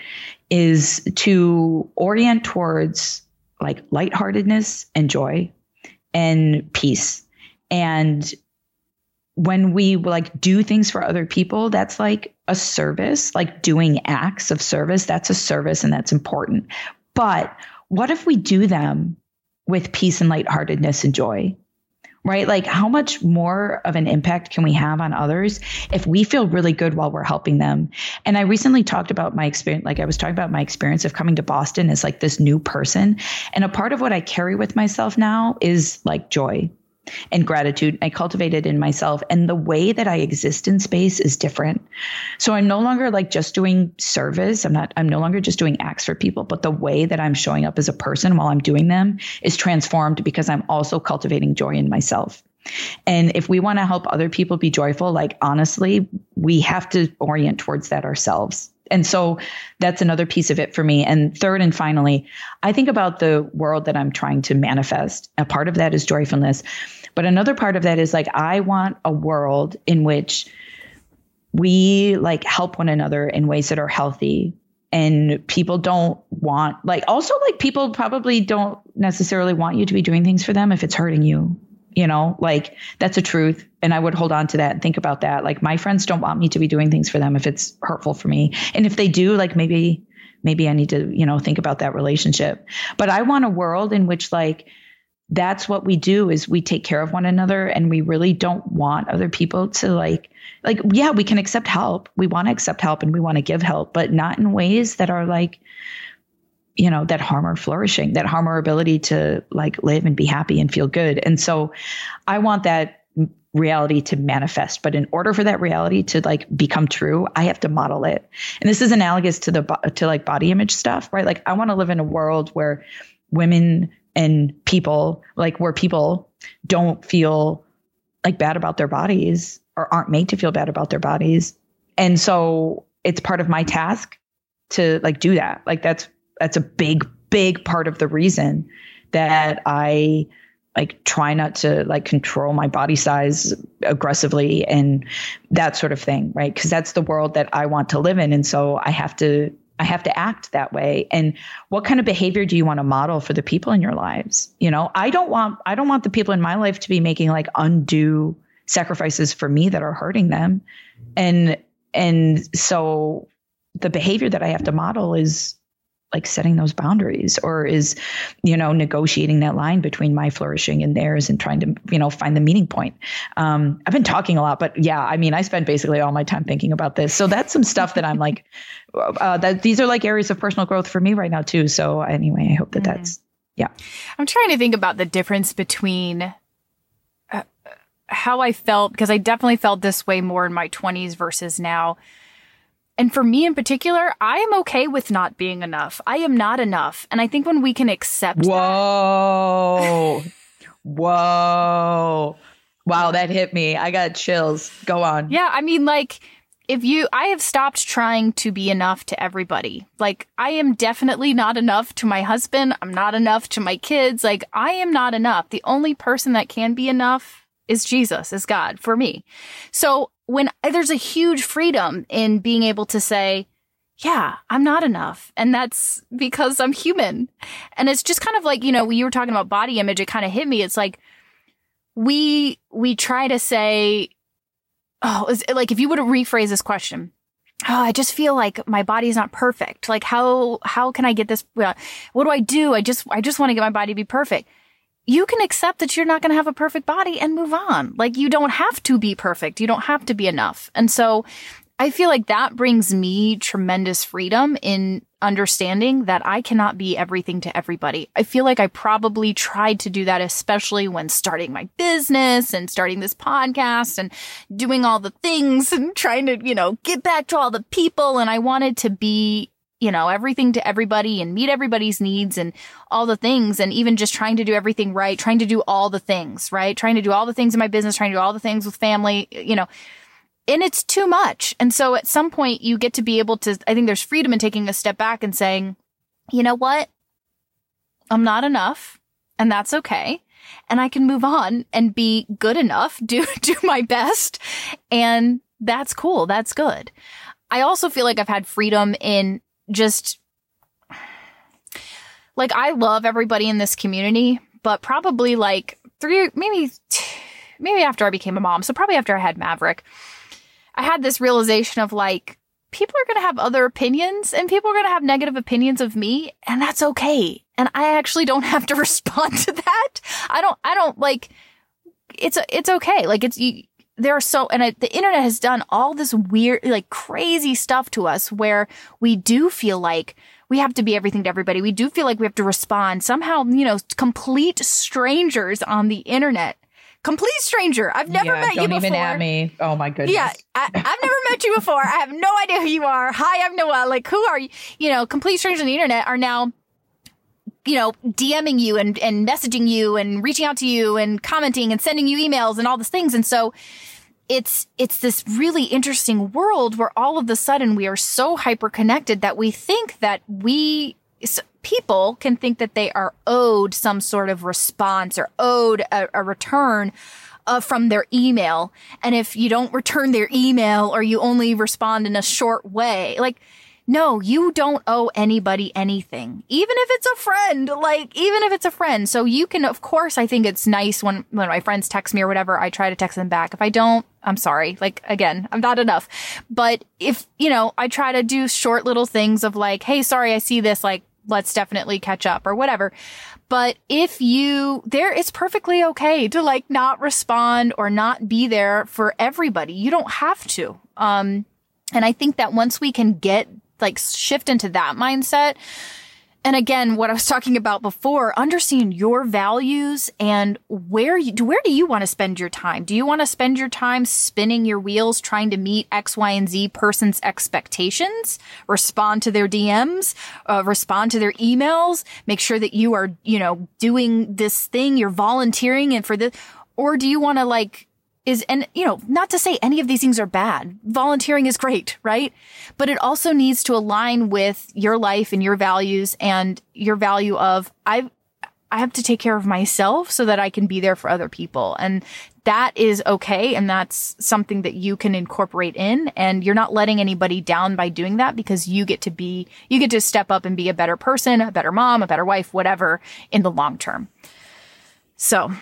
is to orient towards like lightheartedness and joy and peace. And when we like do things for other people, that's like a service, like doing acts of service. That's a service and that's important. But what if we do them with peace and lightheartedness and joy? Right? Like, how much more of an impact can we have on others if we feel really good while we're helping them? And I recently talked about my experience, like, I was talking about my experience of coming to Boston as like this new person. And a part of what I carry with myself now is like joy and gratitude I cultivated in myself. And the way that I exist in space is different. So I'm no longer like just doing service. I'm not, I'm no longer just doing acts for people, but the way that I'm showing up as a person while I'm doing them is transformed because I'm also cultivating joy in myself. And if we want to help other people be joyful, like honestly, we have to orient towards that ourselves. And so that's another piece of it for me. And third and finally, I think about the world that I'm trying to manifest. A part of that is joyfulness. But another part of that is like, I want a world in which we like help one another in ways that are healthy and people don't want like also like people probably don't necessarily want you to be doing things for them if it's hurting you you know like that's a truth. And i would hold on to that and think about that. Like my friends don't want me to be doing things for them if it's hurtful for me. And if they do like maybe maybe i need to you know think about that relationship. But i want a world in which like that's what we do is we take care of one another and we really don't want other people to like like yeah we can accept help. We want to accept help and we want to give help but not in ways that are like you know, that harm our flourishing, that harm our ability to like live and be happy and feel good. And so I want that reality to manifest. But in order for that reality to like become true i have to model it. And this is analogous to the to like body image stuff right? Like i want to live in a world where women and people like where people don't feel like bad about their bodies or aren't made to feel bad about their bodies. And so it's part of my task to like do that. Like that's that's a big big part of the reason that i like try not to like control my body size aggressively and that sort of thing right? Because that's the world that i want to live in. And so i have to i have to act that way. And what kind of behavior do you want to model for the people in your lives? You know i don't want i don't want the people in my life to be making like undue sacrifices for me that are hurting them. And and so the behavior that i have to model is like setting those boundaries or is you know negotiating that line between my flourishing and theirs and trying to you know find the meeting point. Um, i've been talking a lot but yeah i mean i spend basically all my time thinking about this. So that's some stuff that i'm like uh, that these are like areas of personal growth for me right now too. So anyway i hope that mm-hmm. that's yeah. I'm trying to think about the difference between uh, how i felt because i definitely felt this way more in my 20s versus now and for me in particular, I am okay with not being enough. I am not enough. And I think when we can accept Whoa. That, Whoa. Wow, that hit me. I got chills. Go on. Yeah, I mean like if you I have stopped trying to be enough to everybody. Like I am definitely not enough to my husband. I'm not enough to my kids. Like I am not enough. The only person that can be enough is Jesus, is God for me. So when there's a huge freedom in being able to say, yeah, I'm not enough. And that's because I'm human. And it's just kind of like, you know, when you were talking about body image, it kind of hit me. It's like we, we try to say, oh, like if you would rephrase this question, oh, I just feel like my body's not perfect. Like how, how can I get this? What do I do? I just, I just want to get my body to be perfect you can accept that you're not going to have a perfect body and move on. Like you don't have to be perfect. You don't have to be enough. And so I feel like that brings me tremendous freedom in understanding that I cannot be everything to everybody. I feel like I probably tried to do that, especially when starting my business and starting this podcast and doing all the things and trying to, you know, get back to all the people. And I wanted to be you know, everything to everybody and meet everybody's needs and all the things. And even just trying to do everything right, trying to do all the things, right? Trying to do all the things in my business, trying to do all the things with family, you know, and it's too much. And so at some point you get to be able to, I think there's freedom in taking a step back and saying, you know what? I'm not enough and that's okay. And I can move on and be good enough, do, do my best. And that's cool. That's good. I also feel like I've had freedom in just like I love everybody in this community, but probably like three, maybe, maybe after I became a mom. So probably after I had Maverick, I had this realization of like, people are going to have other opinions and people are going to have negative opinions of me and that's okay. And I actually don't have to respond to that. I don't, I don't like, it's, it's okay. Like it's, you, there are so, and I, the internet has done all this weird, like crazy stuff to us where we do feel like we have to be everything to everybody. We do feel like we have to respond somehow, you know, complete strangers on the internet. Complete stranger. I've never yeah, met you before. Don't even at me. Oh my goodness. Yeah, I, have never met you before. I have no idea who you are. Hi, I'm Noelle. Like, who are you? You know, complete strangers on the internet are now you know, DMing you and, and messaging you and reaching out to you and commenting and sending you emails and all these things. And so it's, it's this really interesting world where all of a sudden we are so hyper connected that we think that we, people can think that they are owed some sort of response or owed a, a return uh, from their email. And if you don't return their email or you only respond in a short way, like, no, you don't owe anybody anything, even if it's a friend, like, even if it's a friend. So you can, of course, I think it's nice when, when my friends text me or whatever, I try to text them back. If I don't, I'm sorry. Like, again, I'm not enough. But if, you know, I try to do short little things of like, Hey, sorry, I see this, like, let's definitely catch up or whatever. But if you, there, it's perfectly okay to like not respond or not be there for everybody. You don't have to. Um, and I think that once we can get like shift into that mindset And again, what I was talking about before, understanding your values and where you, where do you want to spend your time? Do you want to spend your time spinning your wheels trying to meet X, Y, and Z person's expectations, respond to their DMs, uh, respond to their emails, make sure that you are, you know, doing this thing, you're volunteering and for this, or do you want to like is, and you know, not to say any of these things are bad. Volunteering is great, right? But it also needs to align with your life and your values and your value of, I, I have to take care of myself so that I can be there for other people. And that is okay. And that's something that you can incorporate in. And you're not letting anybody down by doing that because you get to be, you get to step up and be a better person, a better mom, a better wife, whatever in the long term. So,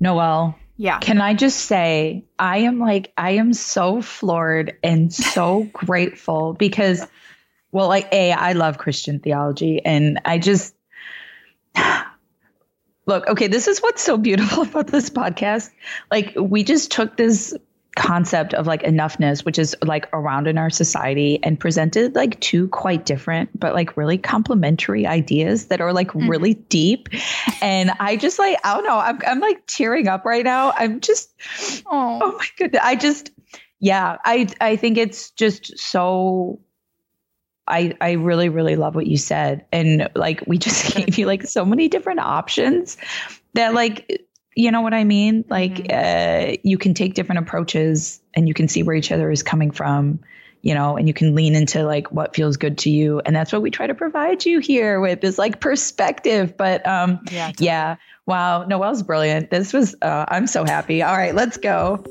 Noelle, yeah. Can I just say, I am like, I am so floored and so grateful because, well, like, A, I love Christian theology and I just, look, okay, this is what's so beautiful about this podcast. Like, we just took this concept of like enoughness, which is like around in our society and presented like two quite different, but like really complementary ideas that are like mm-hmm. really deep. And I just like, I don't know, I'm, I'm like tearing up right now. I'm just, oh, oh my goodness. I just, yeah, I, I think it's just so I I really really love what you said and like we just gave you like so many different options that like you know what I mean? Like mm-hmm. uh, you can take different approaches and you can see where each other is coming from, you know, and you can lean into like what feels good to you. And that's what we try to provide you here with is like perspective. But um, yeah, yeah. Wow. Noelle's brilliant. This was, uh, I'm so happy. All right, let's go.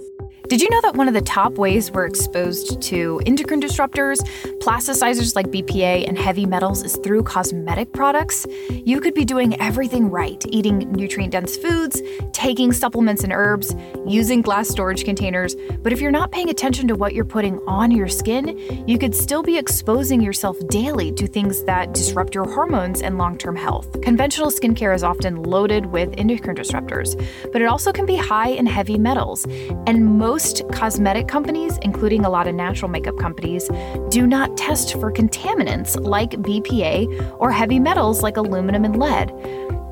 Did you know that one of the top ways we're exposed to endocrine disruptors, plasticizers like BPA, and heavy metals is through cosmetic products? You could be doing everything right eating nutrient dense foods, taking supplements and herbs, using glass storage containers, but if you're not paying attention to what you're putting on your skin, you could still be exposing yourself daily to things that disrupt your hormones and long term health. Conventional skincare is often loaded with endocrine disruptors, but it also can be high in heavy metals, and most most cosmetic companies, including a lot of natural makeup companies, do not test for contaminants like BPA or heavy metals like aluminum and lead.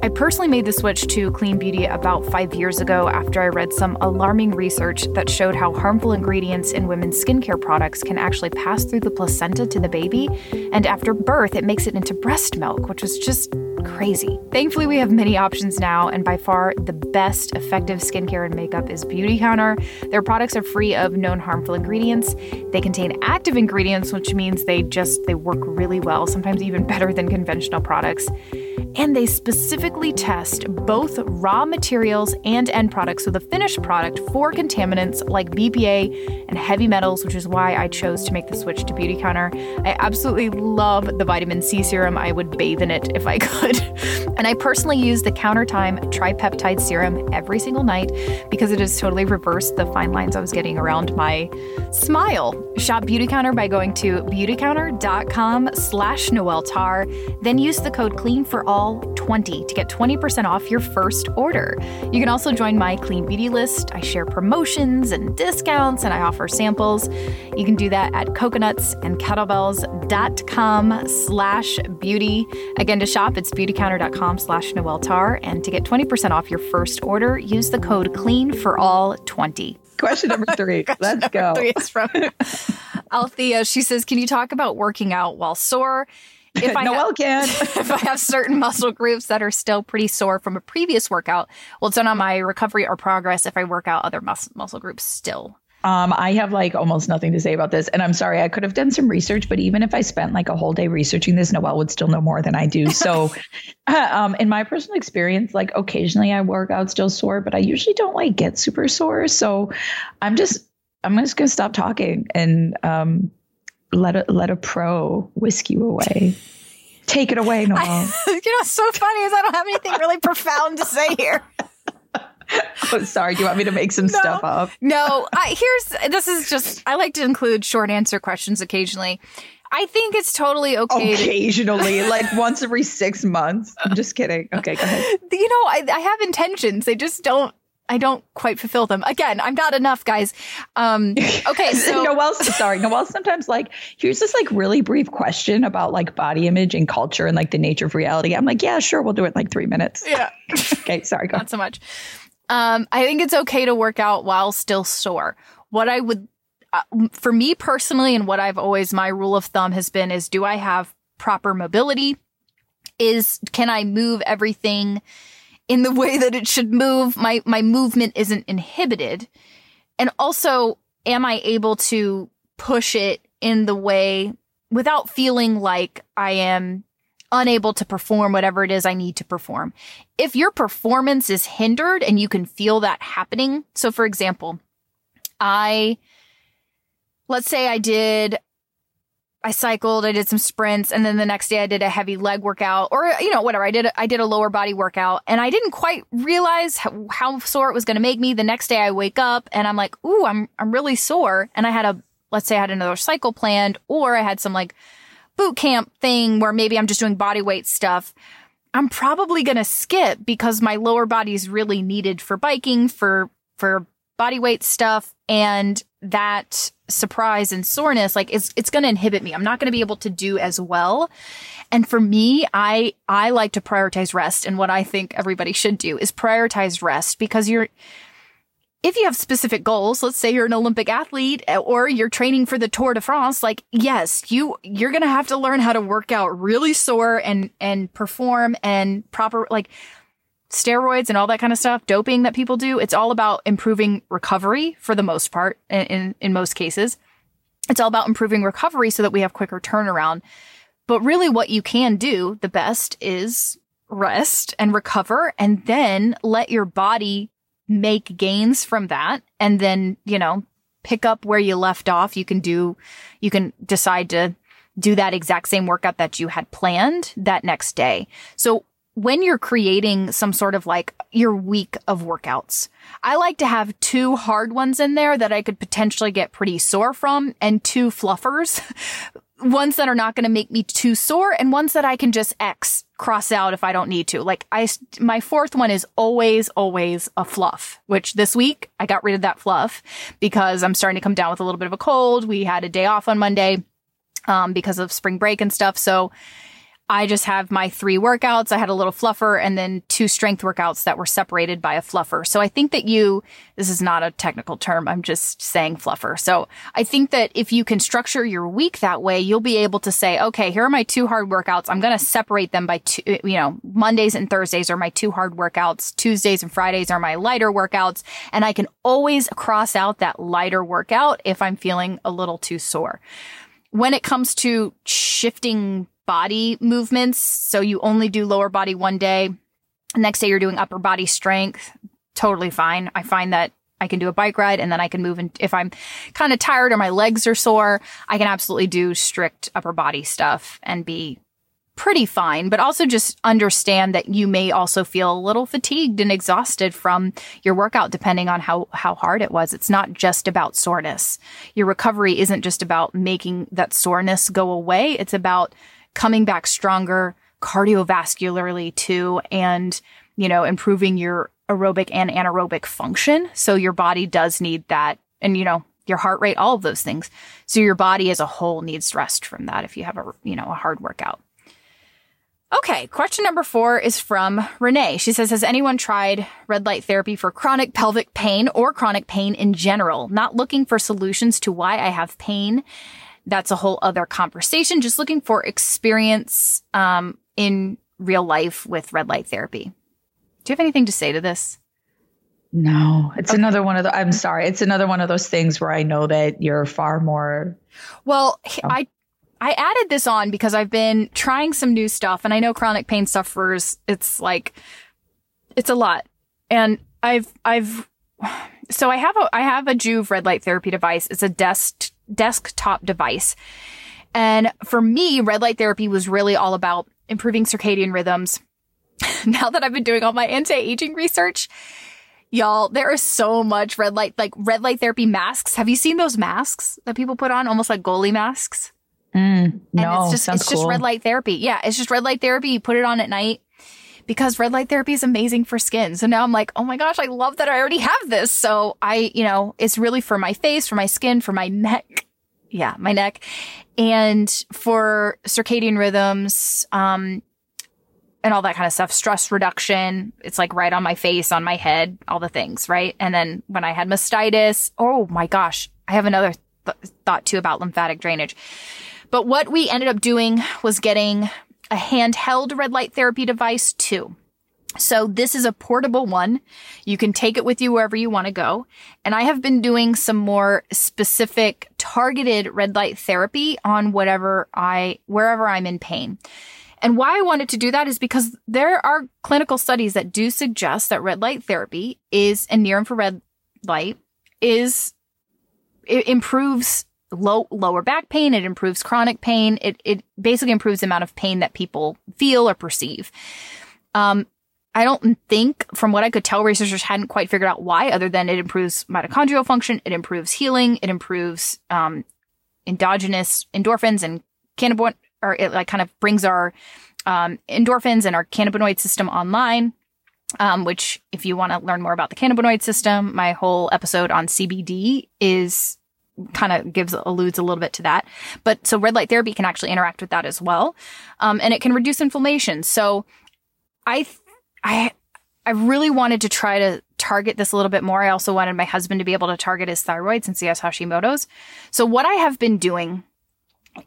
I personally made the switch to clean beauty about five years ago after I read some alarming research that showed how harmful ingredients in women's skincare products can actually pass through the placenta to the baby, and after birth, it makes it into breast milk, which was just crazy. Thankfully, we have many options now, and by far the best effective skincare and makeup is Beautycounter. Their products are free of known harmful ingredients. They contain active ingredients, which means they just they work really well, sometimes even better than conventional products and they specifically test both raw materials and end products, so the finished product, for contaminants like BPA and heavy metals, which is why I chose to make the switch to Beautycounter. I absolutely love the vitamin C serum. I would bathe in it if I could. and I personally use the Countertime Tripeptide Serum every single night because it has totally reversed the fine lines I was getting around my smile. Shop Beautycounter by going to beautycounter.com slash Noelle Tarr, then use the code CLEAN for all all 20 to get 20% off your first order. You can also join my clean beauty list. I share promotions and discounts and I offer samples. You can do that at coconutskettlebells.com slash beauty. Again, to shop, it's beautycounter.com slash Noelle Tarr. And to get 20% off your first order, use the code CLEAN for all 20. Question number three. Let's go. Three is from Althea. She says, Can you talk about working out while sore? if I Noelle can. if I have certain muscle groups that are still pretty sore from a previous workout, well, it's not on my recovery or progress if I work out other mus- muscle groups still. Um, I have like almost nothing to say about this. And I'm sorry, I could have done some research, but even if I spent like a whole day researching this, Noelle would still know more than I do. So, um, in my personal experience, like occasionally I work out still sore, but I usually don't like get super sore. So I'm just, I'm just going to stop talking and um, let a let a pro whisk you away. Take it away, Noelle. I, you know, so funny is I don't have anything really profound to say here. oh, sorry. Do you want me to make some no, stuff up? no. I, here's this is just I like to include short answer questions occasionally. I think it's totally okay. Occasionally, to- like once every six months. I'm just kidding. Okay, go ahead. You know, I, I have intentions. They just don't I don't quite fulfill them. Again, I'm not enough, guys. Um, okay, so Noelle, sorry, Noelle. Sometimes like here's this like really brief question about like body image and culture and like the nature of reality. I'm like, yeah, sure, we'll do it in like three minutes. yeah, Okay, sorry, go. not so much. Um, I think it's okay to work out while still sore. What I would, uh, for me personally, and what I've always my rule of thumb has been is, do I have proper mobility? Is can I move everything? In the way that it should move. My, my movement isn't inhibited. And also, am I able to push it in the way without feeling like I am unable to perform whatever it is I need to perform? If your performance is hindered and you can feel that happening. So for example, I, let's say I did I cycled, I did some sprints, and then the next day I did a heavy leg workout or, you know, whatever. I did, I did a lower body workout and I didn't quite realize how, how sore it was going to make me. The next day I wake up and I'm like, ooh, I'm, I'm really sore. And I had a, let's say I had another cycle planned or I had some like boot camp thing where maybe I'm just doing body weight stuff. I'm probably going to skip because my lower body is really needed for biking, for, for body weight stuff. And that surprise and soreness, like it's, it's going to inhibit me. I'm not going to be able to do as well. And for me, I, I like to prioritize rest. And what I think everybody should do is prioritize rest because you're, if you have specific goals, let's say you're an Olympic athlete eh, or you're training for the Tour de France, like yes, you you're going to have to learn how to work out really sore and and perform and proper like steroids and all that kind of stuff, doping that people do, it's all about improving recovery for the most part, in, in, in most cases. It's all about improving recovery so that we have quicker turnaround. But really what you can do the best is rest and recover and then let your body make gains from that. And then, you know, pick up where you left off. You can do, you can decide to do that exact same workout that you had planned that next day. So when you're creating some sort of like your week of workouts, I like to have two hard ones in there that I could potentially get pretty sore from and two fluffers. ones that are not going to make me too sore and ones that I can just X cross out if I don't need to. Like I, my fourth one is always, always a fluff, which this week I got rid of that fluff because I'm starting to come down with a little bit of a cold. We had a day off on Monday, um, because of spring break and stuff. So I just have my three workouts. I had a little fluffer and then two strength workouts that were separated by a fluffer. So I think that you, this is not a technical term. I'm just saying fluffer. So I think that if you can structure your week that way, you'll be able to say, okay, here are my two hard workouts. I'm going to separate them by two, you know, Mondays and Thursdays are my two hard workouts. Tuesdays and Fridays are my lighter workouts. And I can always cross out that lighter workout if I'm feeling a little too sore. When it comes to shifting body movements. So you only do lower body one day. Next day you're doing upper body strength. Totally fine. I find that I can do a bike ride and then I can move And If I'm kind of tired or my legs are sore, I can absolutely do strict upper body stuff and be pretty fine, but also just understand that you may also feel a little fatigued and exhausted from your workout depending on how, how hard it was. It's not just about soreness. Your recovery isn't just about making that soreness go away. It's about coming back stronger cardiovascularly too, and, you know, improving your aerobic and anaerobic function. So your body does need that. And, you know, your heart rate, all of those things. So your body as a whole needs rest from that if you have a, you know, a hard workout. Okay, question number four is from Renee. She says, has anyone tried red light therapy for chronic pelvic pain or chronic pain in general? Not looking for solutions to why I have pain that's a whole other conversation. Just looking for experience um, in real life with red light therapy. Do you have anything to say to this? No, it's okay. another one of the. I'm sorry, it's another one of those things where I know that you're far more. Well, oh. I I added this on because I've been trying some new stuff, and I know chronic pain sufferers. It's like it's a lot, and I've I've so I have a I have a Joovv red light therapy device. It's a desk desktop device. And for me, red light therapy was really all about improving circadian rhythms. now that I've been doing all my anti-aging research, y'all, there is so much red light, like red light therapy masks. Have you seen those masks that people put on? Almost like goalie masks. Mm, no, and it's just, it's cool. just red light therapy. Yeah. It's just red light therapy. You put it on at night because red light therapy is amazing for skin. So now I'm like, oh my gosh, I love that I already have this. So I, you know, it's really for my face, for my skin, for my neck. Yeah, my neck. And for circadian rhythms, um, and all that kind of stuff, stress reduction. It's like right on my face, on my head, all the things, right? And then when I had mastitis, oh my gosh, I have another th- thought too about lymphatic drainage. But what we ended up doing was getting a handheld red light therapy device too. So this is a portable one. You can take it with you wherever you want to go. And I have been doing some more specific targeted red light therapy on whatever I, wherever I'm in pain. And why I wanted to do that is because there are clinical studies that do suggest that red light therapy is, and near infrared light is, it improves low lower back pain. It improves chronic pain. It it basically improves the amount of pain that people feel or perceive. Um, I don't think, from what I could tell, researchers hadn't quite figured out why, other than it improves mitochondrial function, it improves healing, it improves um, endogenous endorphins and cannabinoid, or it like kind of brings our um, endorphins and our cannabinoid system online. Um, which, if you want to learn more about the cannabinoid system, my whole episode on CBD is kind of gives alludes a little bit to that. But so red light therapy can actually interact with that as well, um, and it can reduce inflammation. So I I I really wanted to try to target this a little bit more. I also wanted my husband to be able to target his thyroid since he has Hashimoto's. So what I have been doing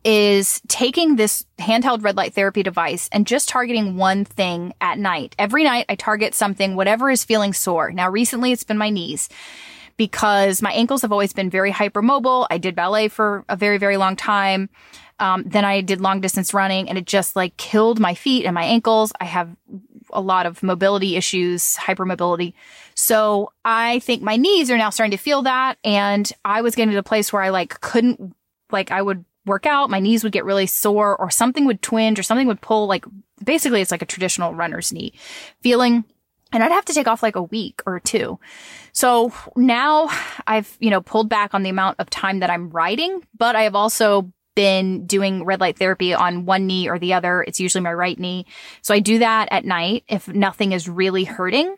is taking this handheld red light therapy device and just targeting one thing at night. Every night I target something, whatever is feeling sore. Now recently it's been my knees because my ankles have always been very hypermobile. I did ballet for a very, very long time. Um, then I did long distance running and it just like killed my feet and my ankles. I have a lot of mobility issues, hypermobility. So I think my knees are now starting to feel that. And I was getting to a place where I like couldn't, like I would work out, my knees would get really sore or something would twinge or something would pull like basically it's like a traditional runner's knee feeling and I'd have to take off like a week or two. So now I've, you know, pulled back on the amount of time that I'm riding, but I have also been doing red light therapy on one knee or the other. It's usually my right knee. So I do that at night if nothing is really hurting.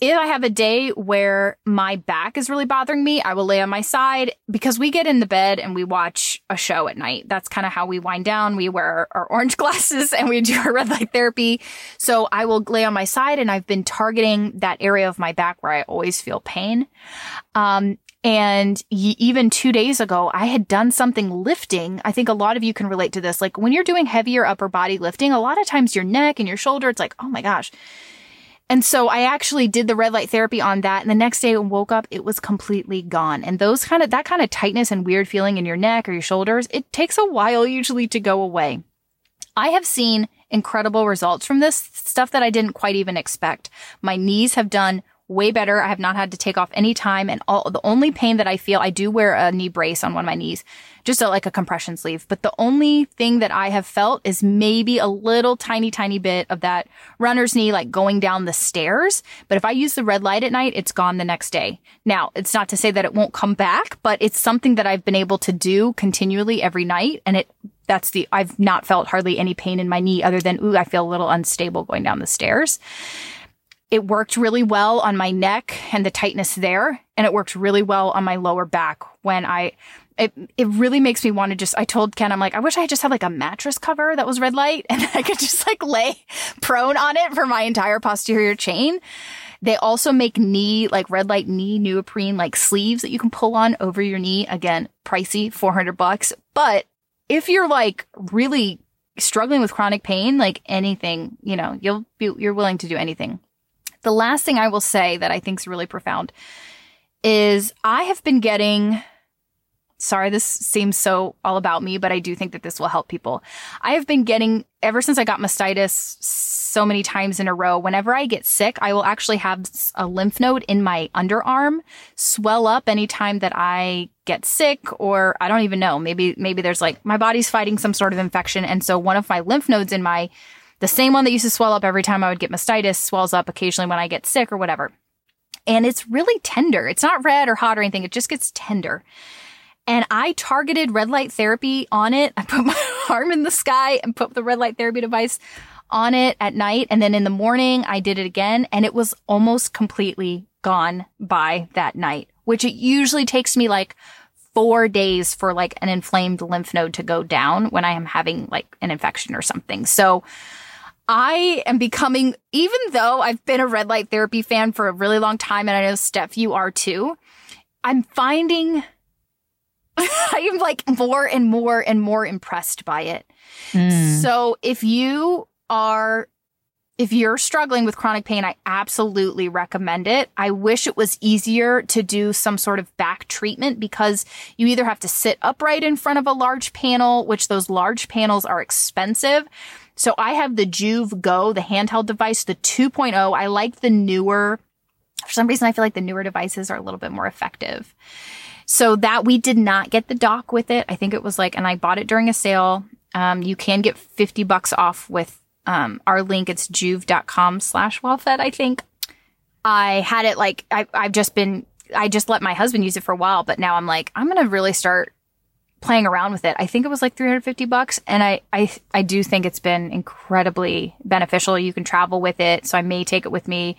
If I have a day where my back is really bothering me, I will lay on my side because we get in the bed and we watch a show at night. That's kind of how we wind down. We wear our orange glasses and we do our red light therapy. So I will lay on my side and I've been targeting that area of my back where I always feel pain. Um, and even two days ago, I had done something lifting. I think a lot of you can relate to this. Like when you're doing heavier upper body lifting, a lot of times your neck and your shoulder, it's like, oh my gosh, and so I actually did the red light therapy on that. And the next day I woke up, it was completely gone. And those kind of, that kind of tightness and weird feeling in your neck or your shoulders, it takes a while usually to go away. I have seen incredible results from this stuff that I didn't quite even expect. My knees have done way better. I have not had to take off any time. And all the only pain that I feel, I do wear a knee brace on one of my knees, just a, like a compression sleeve. But the only thing that I have felt is maybe a little tiny, tiny bit of that runner's knee, like going down the stairs. But if I use the red light at night, it's gone the next day. Now, it's not to say that it won't come back, but it's something that I've been able to do continually every night. And it, that's the, I've not felt hardly any pain in my knee other than, ooh, I feel a little unstable going down the stairs. It worked really well on my neck and the tightness there. And it worked really well on my lower back when I, it, it really makes me want to just, I told Ken, I'm like, I wish I just had like a mattress cover that was red light and I could just like lay prone on it for my entire posterior chain. They also make knee, like red light knee neoprene, like sleeves that you can pull on over your knee. Again, pricey, 400 bucks. But if you're like really struggling with chronic pain, like anything, you know, you'll be, you're willing to do anything. The last thing I will say that I think is really profound is I have been getting sorry this seems so all about me but i do think that this will help people. I have been getting ever since i got mastitis so many times in a row whenever i get sick i will actually have a lymph node in my underarm swell up anytime that i get sick or i don't even know. Maybe maybe there's like my body's fighting some sort of infection. And so one of my lymph nodes in my the same one that used to swell up every time I would get mastitis swells up occasionally when I get sick or whatever. And it's really tender. It's not red or hot or anything. It just gets tender. And I targeted red light therapy on it. I put my arm in the sky and put the red light therapy device on it at night. And then in the morning, I did it again and it was almost completely gone by that night, which it usually takes me like four days for like an inflamed lymph node to go down when I am having like an infection or something. So I am becoming, even though I've been a red light therapy fan for a really long time, and I know Steph, you are too, I'm finding I am like more and more and more impressed by it. Mm. So if you are if you're struggling with chronic pain, I absolutely recommend it. I wish it was easier to do some sort of back treatment because you either have to sit upright in front of a large panel, which those large panels are expensive. So I have the Joovv Go, the handheld device, the 2.0. I like the newer. For some reason, I feel like the newer devices are a little bit more effective. So that we did not get the dock with it. I think it was like, and I bought it during a sale. Um, you can get 50 bucks off with um, our link. It's joovv.com slash wellfed, I think. I had it like, I, I've just been, I just let my husband use it for a while, but now I'm like, I'm going to really start playing around with it. I think it was like 350 bucks. And I, I, I do think it's been incredibly beneficial. You can travel with it. So I may take it with me.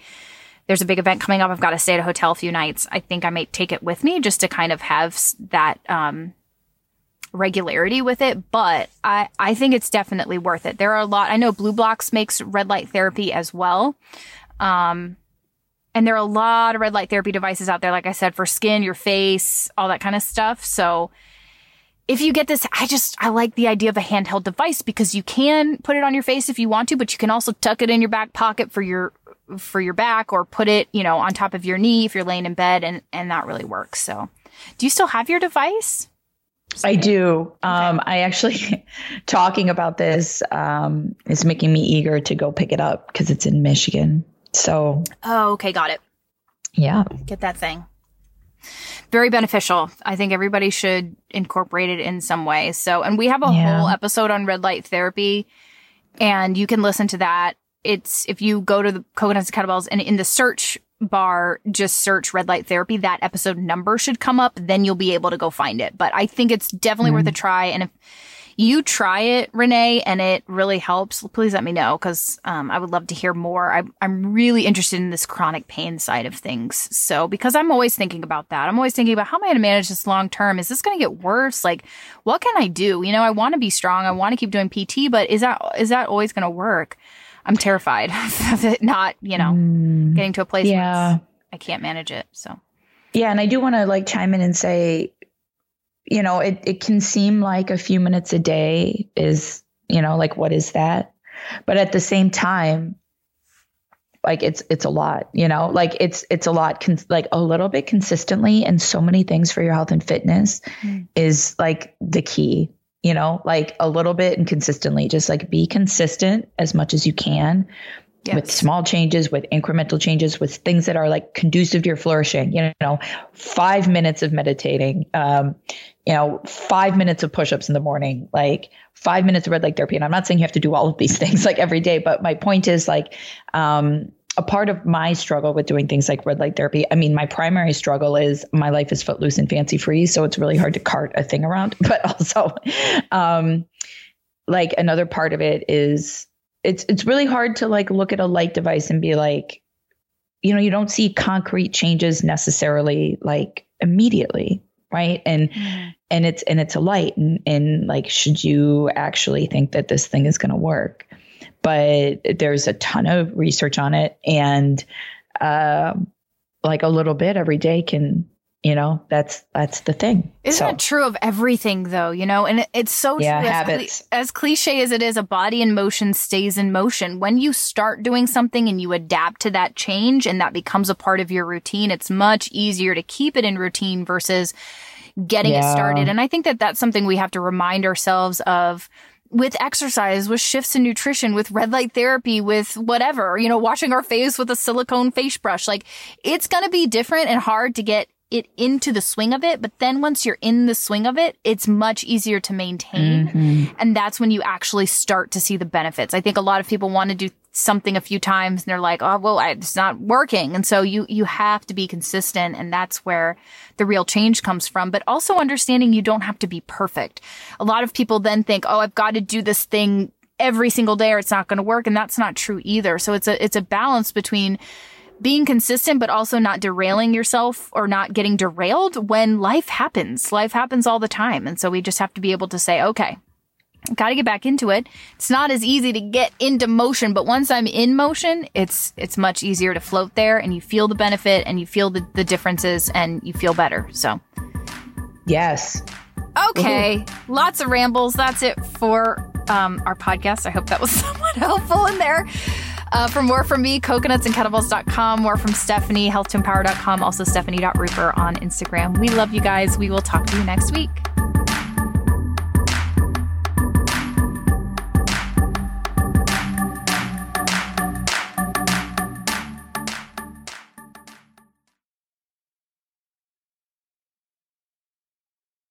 There's a big event coming up. I've got to stay at a hotel a few nights. I think I may take it with me just to kind of have that, um, regularity with it, but I, I think it's definitely worth it. There are a lot, I know BlueBlox makes red light therapy as well. Um, and there are a lot of red light therapy devices out there, like I said, for skin, your face, all that kind of stuff. So if you get this, I just, I like the idea of a handheld device because you can put it on your face if you want to, but you can also tuck it in your back pocket for your, for your back or put it, you know, on top of your knee if you're laying in bed and, and that really works. So do you still have your device? I do. Um, I actually talking about this um, is making me eager to go pick it up because it's in Michigan. So. Oh, okay, got it. Yeah. Get that thing. Very beneficial. I think everybody should incorporate it in some way. So, and we have a yeah. whole episode on red light therapy, and you can listen to that. It's if you go to the coconuts and kettlebells and in the search bar, just search red light therapy. That episode number should come up. Then you'll be able to go find it. But I think it's definitely mm-hmm. worth a try. And if you try it, Renee, and it really helps, please let me know because um, I would love to hear more. I, I'm really interested in this chronic pain side of things. So, because I'm always thinking about that, I'm always thinking about how am I going to manage this long term? Is this going to get worse? Like, what can I do? You know, I want to be strong. I want to keep doing PT, but is that is that always going to work? I'm terrified of it not, you know, mm, getting to a place yeah. where I can't manage it. So, yeah. And I do want to like chime in and say, you know, it, it can seem like a few minutes a day is, you know, like, what is that? But at the same time, like it's it's a lot you know like it's it's a lot con- like a little bit consistently and so many things for your health and fitness mm. is like the key you know, like a little bit and consistently. Just like be consistent as much as you can yes. with small changes, with incremental changes, with things that are like conducive to your flourishing. You know, five minutes of meditating, um, you know, five minutes of push ups in the morning, like five minutes of red light therapy. And I'm not saying you have to do all of these things like every day, but my point is like, um, a part of my struggle with doing things like red light therapy, I mean, my primary struggle is my life is footloose and fancy free. So it's really hard to cart a thing around. But also, um, like another part of it is it's it's really hard to like look at a light device and be like, you know, you don't see concrete changes necessarily like immediately, right? And mm. and it's and it's a light and and like should you actually think that this thing is going to work? but there's a ton of research on it and uh, like a little bit every day can you know that's that's the thing isn't so, it true of everything though you know and it, it's so yeah, true habits. As, as cliche as it is a body in motion stays in motion when you start doing something and you adapt to that change and that becomes a part of your routine it's much easier to keep it in routine versus getting yeah. it started and i think that that's something we have to remind ourselves of with exercise, with shifts in nutrition, with red light therapy, with whatever, you know, washing our face with a silicone face brush. Like it's going to be different and hard to get it into the swing of it. But then once you're in the swing of it, it's much easier to maintain. Mm-hmm. And that's when you actually start to see the benefits. I think a lot of people want to do something a few times and they're like, oh, well, it's not working. And so you, you have to be consistent. And that's where the real change comes from. But also understanding you don't have to be perfect. A lot of people then think, oh, I've got to do this thing every single day or it's not going to work and that's not true either. So it's a it's a balance between being consistent but also not derailing yourself or not getting derailed when life happens. Life happens all the time. And so we just have to be able to say, okay, got to get back into it. It's not as easy to get into motion, but once I'm in motion, it's it's much easier to float there and you feel the benefit and you feel the, the differences and you feel better. So Yes. Okay, mm-hmm. lots of rambles. That's it for um, our podcast. I hope that was somewhat helpful in there. Uh, for more from me, coconutsandkettlebells.com, more from Stefani, health2empower.com, also stephanie.rupert on Instagram. We love you guys. We will talk to you next week.